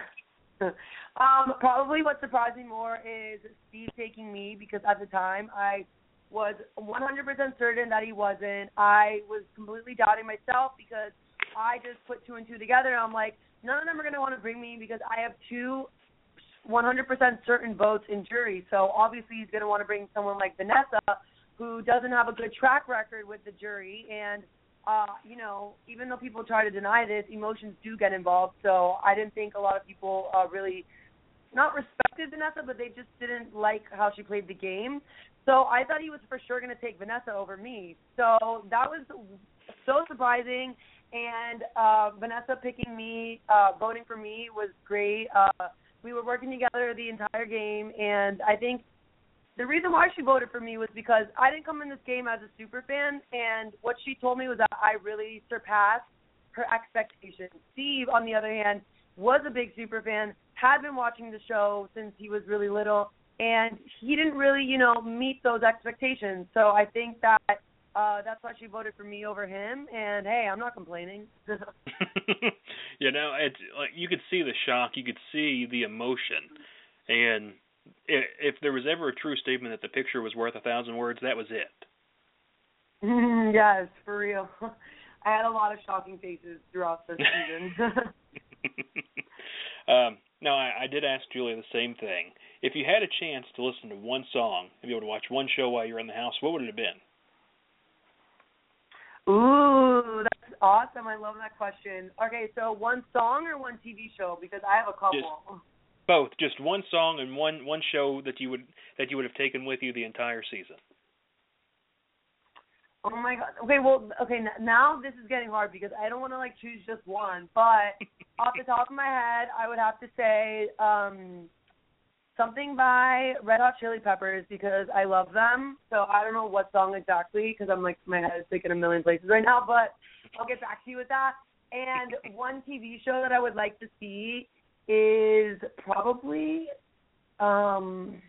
um, probably what surprised me more is Steve taking me because at the time I was 100% certain that he wasn't. I was completely doubting myself because I just put two and two together. And I'm like, none of them are going to want to bring me because I have two 100% certain votes in jury. So obviously he's going to want to bring someone like Vanessa, who doesn't have a good track record with the jury. And, uh, you know, even though people try to deny this, emotions do get involved. So I didn't think a lot of people uh, really not respected Vanessa, but they just didn't like how she played the game. So I thought he was for sure going to take Vanessa over me. So that was so surprising. And uh, Vanessa picking me, uh, voting for me was great. Uh, we were working together the entire game, and I think the reason why she voted for me was because I didn't come in this game as a super fan, and what she told me was that I really surpassed her expectations. Steve, on the other hand, was a big super fan, had been watching the show since he was really little, and he didn't really, you know, meet those expectations. So I think that uh that's why she voted for me over him and hey, I'm not complaining. you know, it's like you could see the shock, you could see the emotion, and if, if there was ever a true statement that the picture was worth a thousand words, that was it. yes, for real. I had a lot of shocking faces throughout the season. um, now, I, I did ask Julia the same thing. If you had a chance to listen to one song and be able to watch one show while you're in the house, what would it have been? Ooh, that's awesome. I love that question. Okay, so one song or one TV show? Because I have a couple. Just both, just one song and one one show that you would that you would have taken with you the entire season. Oh my god. Okay, well, okay. Now this is getting hard because I don't want to like choose just one. But off the top of my head, I would have to say um something by Red Hot Chili Peppers because I love them. So I don't know what song exactly because I'm like my head is thinking a million places right now. But I'll get back to you with that. And one TV show that I would like to see is probably um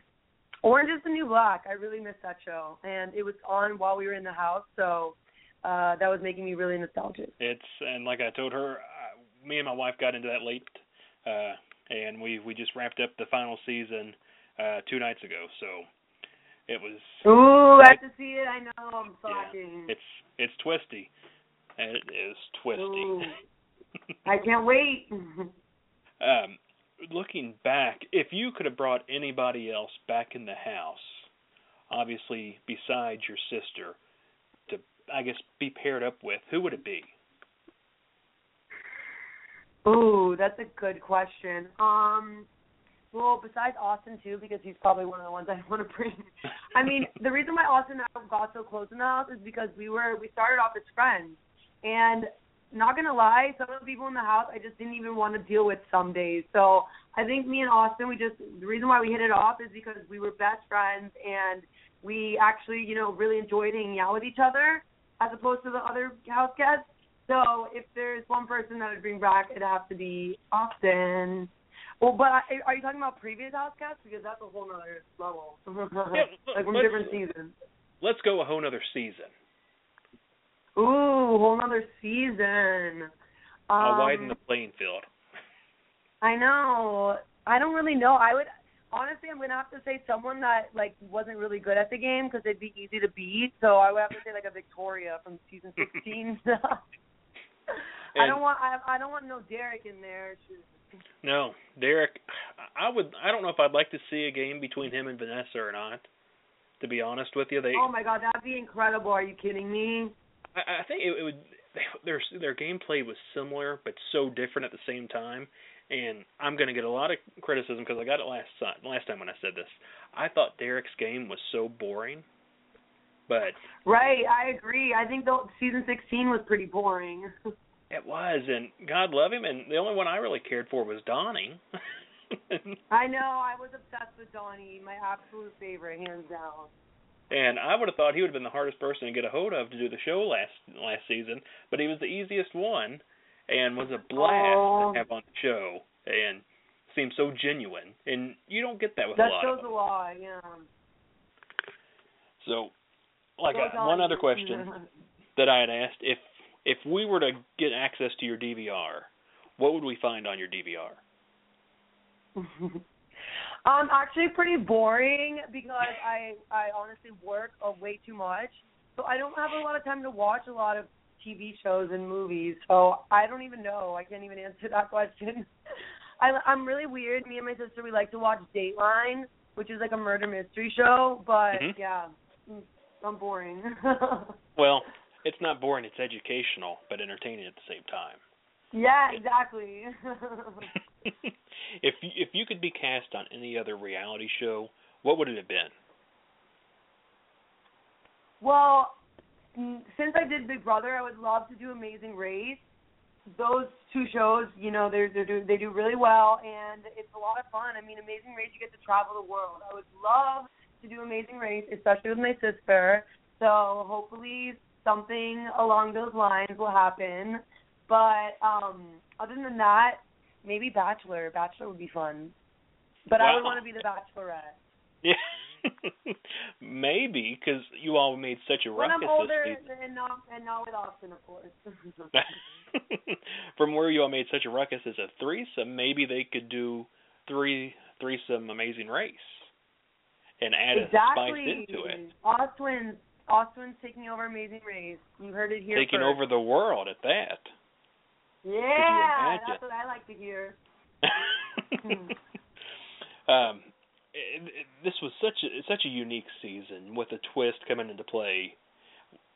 Orange is the New Black. I really miss that show, and it was on while we were in the house, so uh that was making me really nostalgic. It's and like I told her, uh, me and my wife got into that late, uh, and we we just wrapped up the final season uh, two nights ago. So it was. Ooh, I have to see it. I know. I'm slacking. It's it's twisty. It is twisty. Ooh. I can't wait. um, looking back, if you could have brought anybody else back in the house, obviously besides your sister, to I guess be paired up with, who would it be? Ooh, that's a good question. Um, well, besides Austin too, because he's probably one of the ones I want to bring. I mean, the reason why Austin and I got so close in the house is because we were we started off as friends, and not gonna lie, some of the people in the house I just didn't even want to deal with some days. So I think me and Austin, we just the reason why we hit it off is because we were best friends and we actually, you know, really enjoyed hanging out with each other as opposed to the other house guests. So if there's one person that I'd bring back, it'd have to be Austin. Well, but I, are you talking about previous guests? Because that's a whole other level. like from different seasons. Let's go a whole nother season. Ooh, whole nother season. I'll Um, widen the playing field. I know. I don't really know. I would honestly, I'm gonna have to say someone that like wasn't really good at the game because it'd be easy to beat. So I would have to say like a Victoria from season 16. I don't want. I, I don't want no Derek in there. No, Derek. I would. I don't know if I'd like to see a game between him and Vanessa or not. To be honest with you, they. Oh my God, that'd be incredible. Are you kidding me? I, I think it, it would. Their their gameplay was similar but so different at the same time, and I'm going to get a lot of criticism because I got it last last time when I said this. I thought Derek's game was so boring, but Right, I agree. I think the season 16 was pretty boring. it was, and God love him. And the only one I really cared for was Donnie. I know. I was obsessed with Donnie, my absolute favorite, hands down. And I would have thought he would have been the hardest person to get a hold of to do the show last last season, but he was the easiest one, and was a blast Oh. to have on the show, and seemed so genuine. And you don't get that with That a lot shows of a them. lot, yeah. So, like Goes uh, on. one other question that I had asked: if if we were to get access to your DVR, what would we find on your DVR? um, actually pretty boring because I I honestly work uh, way too much, so I don't have a lot of time to watch a lot of TV shows and movies, so I don't even know. I can't even answer that question. I, I'm really weird. Me and my sister, we like to watch Dateline, which is like a murder mystery show. But Mhm. yeah, mm, I'm boring. Well, it's not boring. It's educational, but entertaining at the same time. yeah, exactly. if you, if you could be cast on any other reality show, what would it have been? well, mm, since I did Big Brother, I would love to do Amazing Race. Those two shows, you know, they're, they're do, they do really well, and it's a lot of fun. I mean, Amazing Race, you get to travel the world. I would love to do Amazing Race, especially with my sister. So hopefully something along those lines will happen. But um other than that, maybe Bachelor. Bachelor would be fun. But I would Wow. want to be the Bachelorette. Yeah. Maybe because you all made such a When ruckus I'm older this season. and not and not with Austin, of course. From where you all made such a ruckus as a threesome, maybe they could do three threesome Amazing Race and add a spice exactly. into it, Austin, Austin's taking over Amazing Race. You heard it here taking first. over the world at that. Yeah, that's what I like to hear. um, it, it, this was such a such a unique season with a twist coming into play,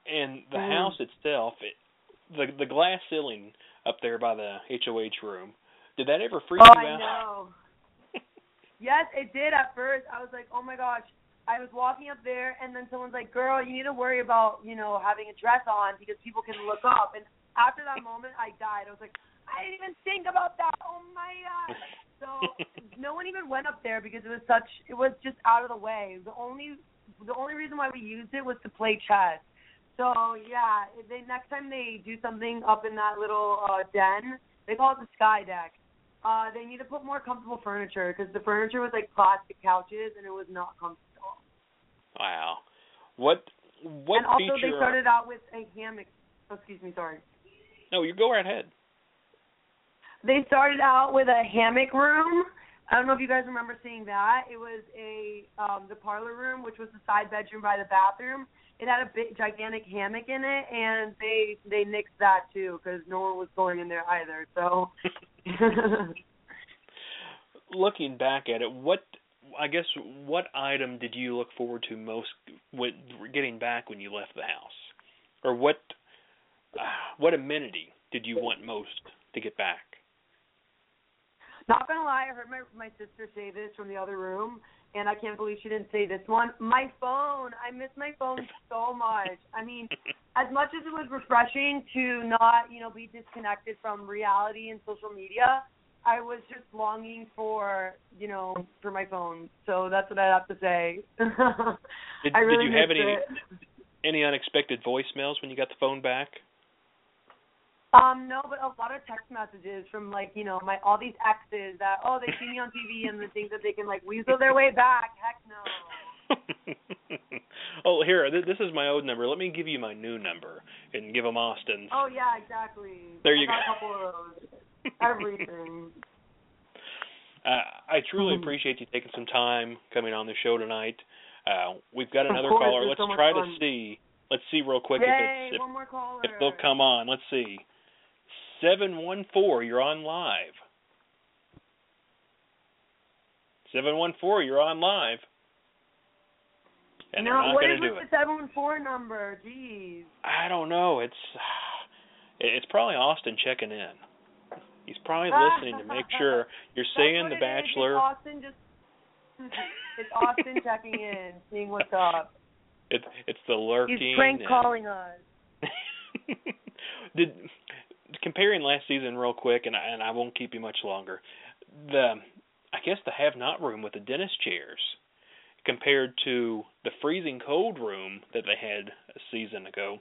and the Mm. house itself, it, the the glass ceiling up there by the HOH room. Did that ever freak oh, you I out? Yes, it did at first. I was like, oh my gosh. I was walking up there, and then someone's like, "Girl, you need to worry about, you know, having a dress on because people can look up." And after that moment, I died. I was like, I didn't even think about that. Oh my god. So no one even went up there because it was such. It was just out of the way. The only, the only reason why we used it was to play chess. So yeah, they next time they do something up in that little uh den, they call it the sky deck. Uh, they need to put more comfortable furniture because the furniture was like plastic couches and it was not comfortable. Wow. What what and also feature? they started out with a hammock. Oh, excuse me, sorry. no, you go right ahead. They started out with a hammock room. I don't know if you guys remember seeing that. It was a um the parlor room, which was the side bedroom by the bathroom. It had a big gigantic hammock in it, and they they nixed that too because no one was going in there either. So Looking back at it, what I guess what item did you look forward to most when getting back when you left the house, or what uh, what amenity did you want most to get back? Not gonna lie, I heard my my sister say this from the other room, and I can't believe she didn't say this one. My phone. I miss my phone so much. I mean, as much as it was refreshing to not, you know, be disconnected from reality and social media, I was just longing for, you know, for my phone. So that's what I have to say. Did, really did you have any it. any unexpected voicemails when you got the phone back? Um, no, but a lot of text messages from like, you know, my all these exes that oh they see me on TV and they think that they can like weasel their way back. Heck no. oh, here, th- this is my old number. Let me give you my new number and give them Austin's. Oh yeah, exactly. There you got go. A couple of those. Everything. Uh, I truly appreciate you taking some time coming on the show tonight. Uh, we've got another course, caller. Let's so try fun. to see. Let's see real quick Yay, if it's if, one more caller. if they'll come on. Let's see. Seven one four, you're on live. Seven one four, you're on live. And no, what is with the seven one four number? Jeez. I don't know. It's it's probably Austin checking in. He's probably listening to make sure you're saying The. Bachelor. It's Austin just. it's Austin checking in, seeing what's up. It's it's the lurking. He's prank and- calling us. Did comparing last season real quick, and I, and I won't keep you much longer. The I guess the have not room with the dentist chairs compared to the freezing cold room that they had a season ago.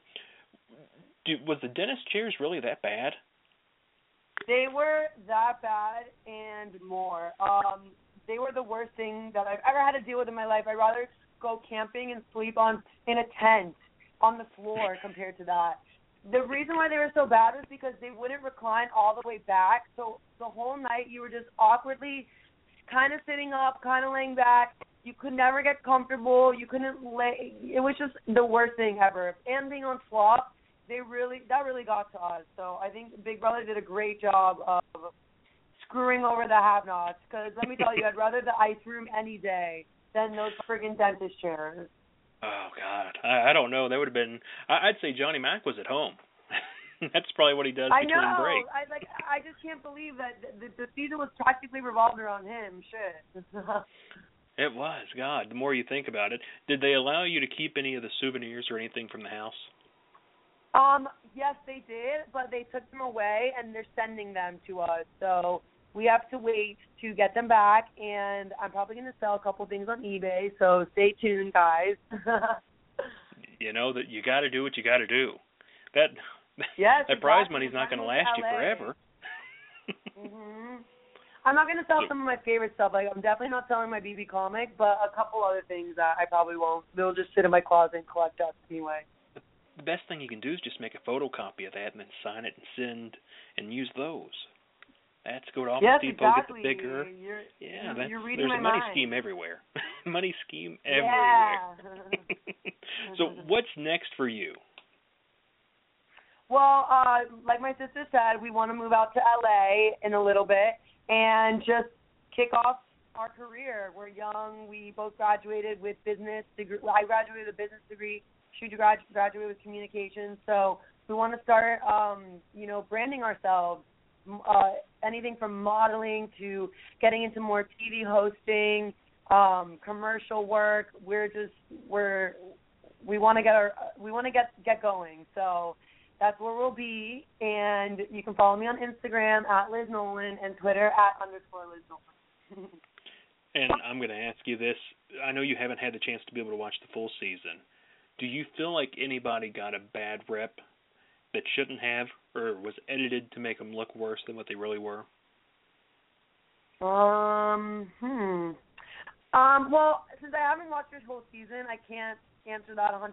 Do, was the dentist chairs really that bad? They were that bad and more. Um, they were the worst thing that I've ever had to deal with in my life. I'd rather go camping and sleep on in a tent on the floor compared to that. The reason why they were so bad was because they wouldn't recline all the way back. So the whole night you were just awkwardly kind of sitting up, kind of laying back. You could never get comfortable. You couldn't lay. It was just the worst thing ever. And being on flop, they really that really got to us. So I think Big Brother did a great job of screwing over the have-nots. Because let me tell you, I'd rather the ice room any day than those friggin' dentist chairs. Oh God, I, I don't know. That would have been. I, I'd say Johnny Mac was at home. That's probably what he does I between know. breaks. I like. I just can't believe that the, the season was practically revolved around him. Shit. It was. God, the more you think about it, did they allow you to keep any of the souvenirs or anything from the house? um. Yes, they did, but they took them away and they're sending them to us. So we have to wait to get them back, and I'm probably going to sell a couple things on eBay. So stay tuned, guys. You know that you got to do what you got to do. That yes. that prize exactly. money's not going to last you forever. hmm I'm not going to sell So- some of my favorite stuff. Like I'm definitely not selling my BB comic, but a couple other things that I probably won't. They'll just sit in my closet and collect dust anyway. the best thing you can do is just make a photocopy of that and then sign it and send and use those. That's go to Office yes, Depot, exactly. get the bigger. You're, Yeah, you're, that's, you're reading there's my a money mind. scheme everywhere. money scheme Yeah. everywhere. so what's next for you? Well, uh, like my sister said, we want to move out to LA in a little bit and just kick off our career. We're young. We both graduated with business degree. I graduated with a business degree. She grad- graduated with communications. So we want to start, um, you know, branding ourselves. Uh, anything from modeling to getting into more TV hosting, um, commercial work. We're just we're we want to get our we want to get get going. So that's where we'll be. And you can follow me on Instagram at Liz Nolan and Twitter at underscore Liz Nolan. And I'm going to ask you this. I know you haven't had the chance to be able to watch the full season. Do you feel like anybody got a bad rep that shouldn't have, or was edited to make them look worse than what they really were? um, hmm. Um, well, since I haven't watched this whole season, I can't answer that 100%.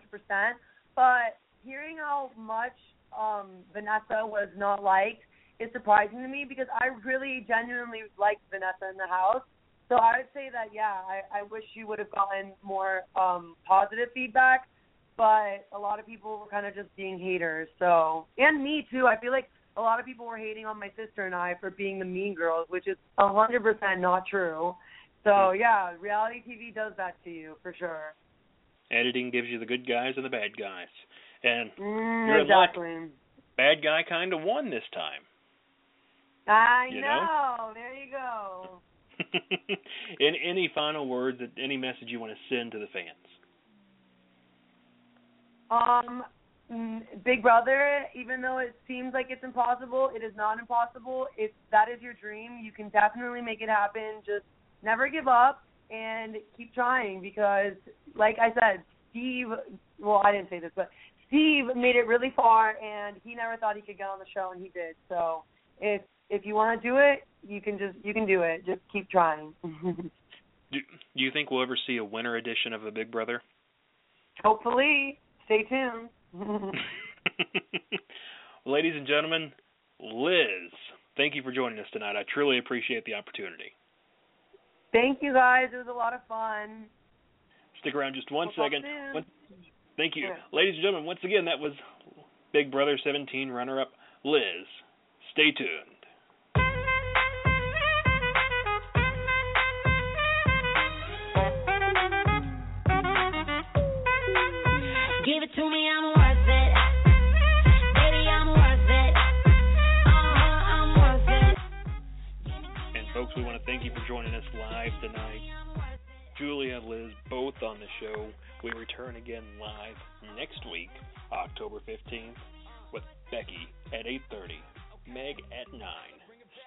But hearing how much um, Vanessa was not liked is surprising to me because I really genuinely liked Vanessa in the house. So I would say that yeah, I, I wish she would have gotten more um positive feedback, but a lot of people were kind of just being haters. So and me too. I feel like a lot of people were hating on my sister and I for being the mean girls, which is a hundred percent not true. So yeah, reality TV does that to you for sure. Editing gives you the good guys and the bad guys. And Mm, You're in luck. exactly. bad guy kind of won this time. I You know. know? There you go. In any final words, any message you want to send to the fans? Um, Big Brother, even though it seems like it's impossible, it is not impossible. If that is your dream, you can definitely make it happen. Just never give up and keep trying because, like I said, Steve. Well, I didn't say this, but Steve made it really far, and he never thought he could get on the show, and he did. So, if if you want to do it, you can just you can do it. Just keep trying. Do, do you think we'll ever see a winter edition of a Big Brother? Hopefully, stay tuned. Ladies and gentlemen, Liz, thank you for joining us tonight. I truly appreciate the opportunity. Thank you guys. It was a lot of fun. Stick around just one We'll second. One- thank you. Sure. Ladies and gentlemen, once again, that was Big Brother 17 runner up Liz. Stay tuned. Thank you for joining us live tonight. Julia, and Liz, both on the show. We return again live next week, October 15th, with Becky at 8:30, Meg at 9.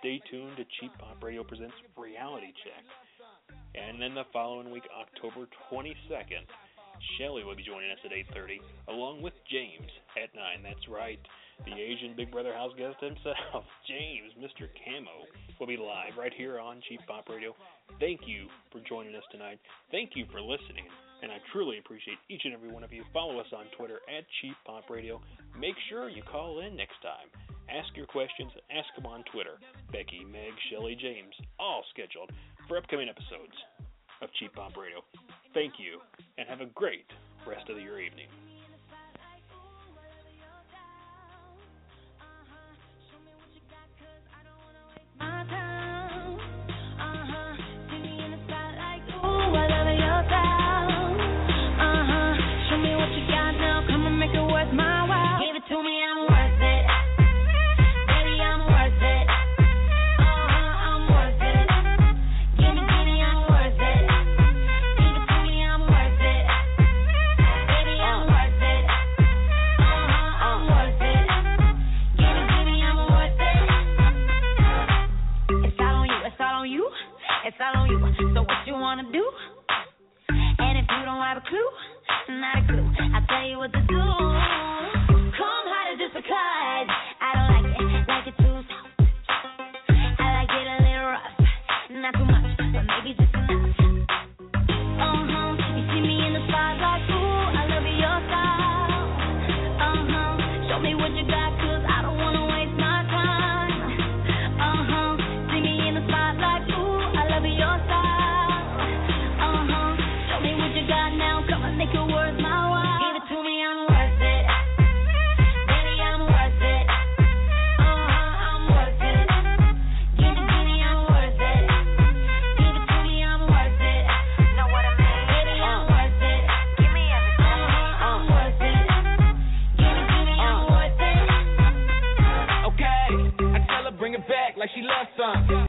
Stay tuned to Cheap Pop Radio presents Reality Check. And then the following week, October 22nd, Shelli will be joining us at 8:30, along with James at 9. That's right, the Asian Big Brother house guest himself, James, Mr. Camo, will be live right here on Cheap Pop Radio. Thank you for joining us tonight. Thank you for listening, and I truly appreciate each and every one of you. Follow us on Twitter at Cheap Pop Radio. Make sure you call in next time. Ask your questions. Ask them on Twitter. Becky, Meg, Shelli, James, all scheduled for upcoming episodes of Cheap Pop Radio. Thank you, and have a great rest of your evening. all on you. So what you wanna do? And if you don't have a clue, not a clue, I'll tell you what to do. like she loves some.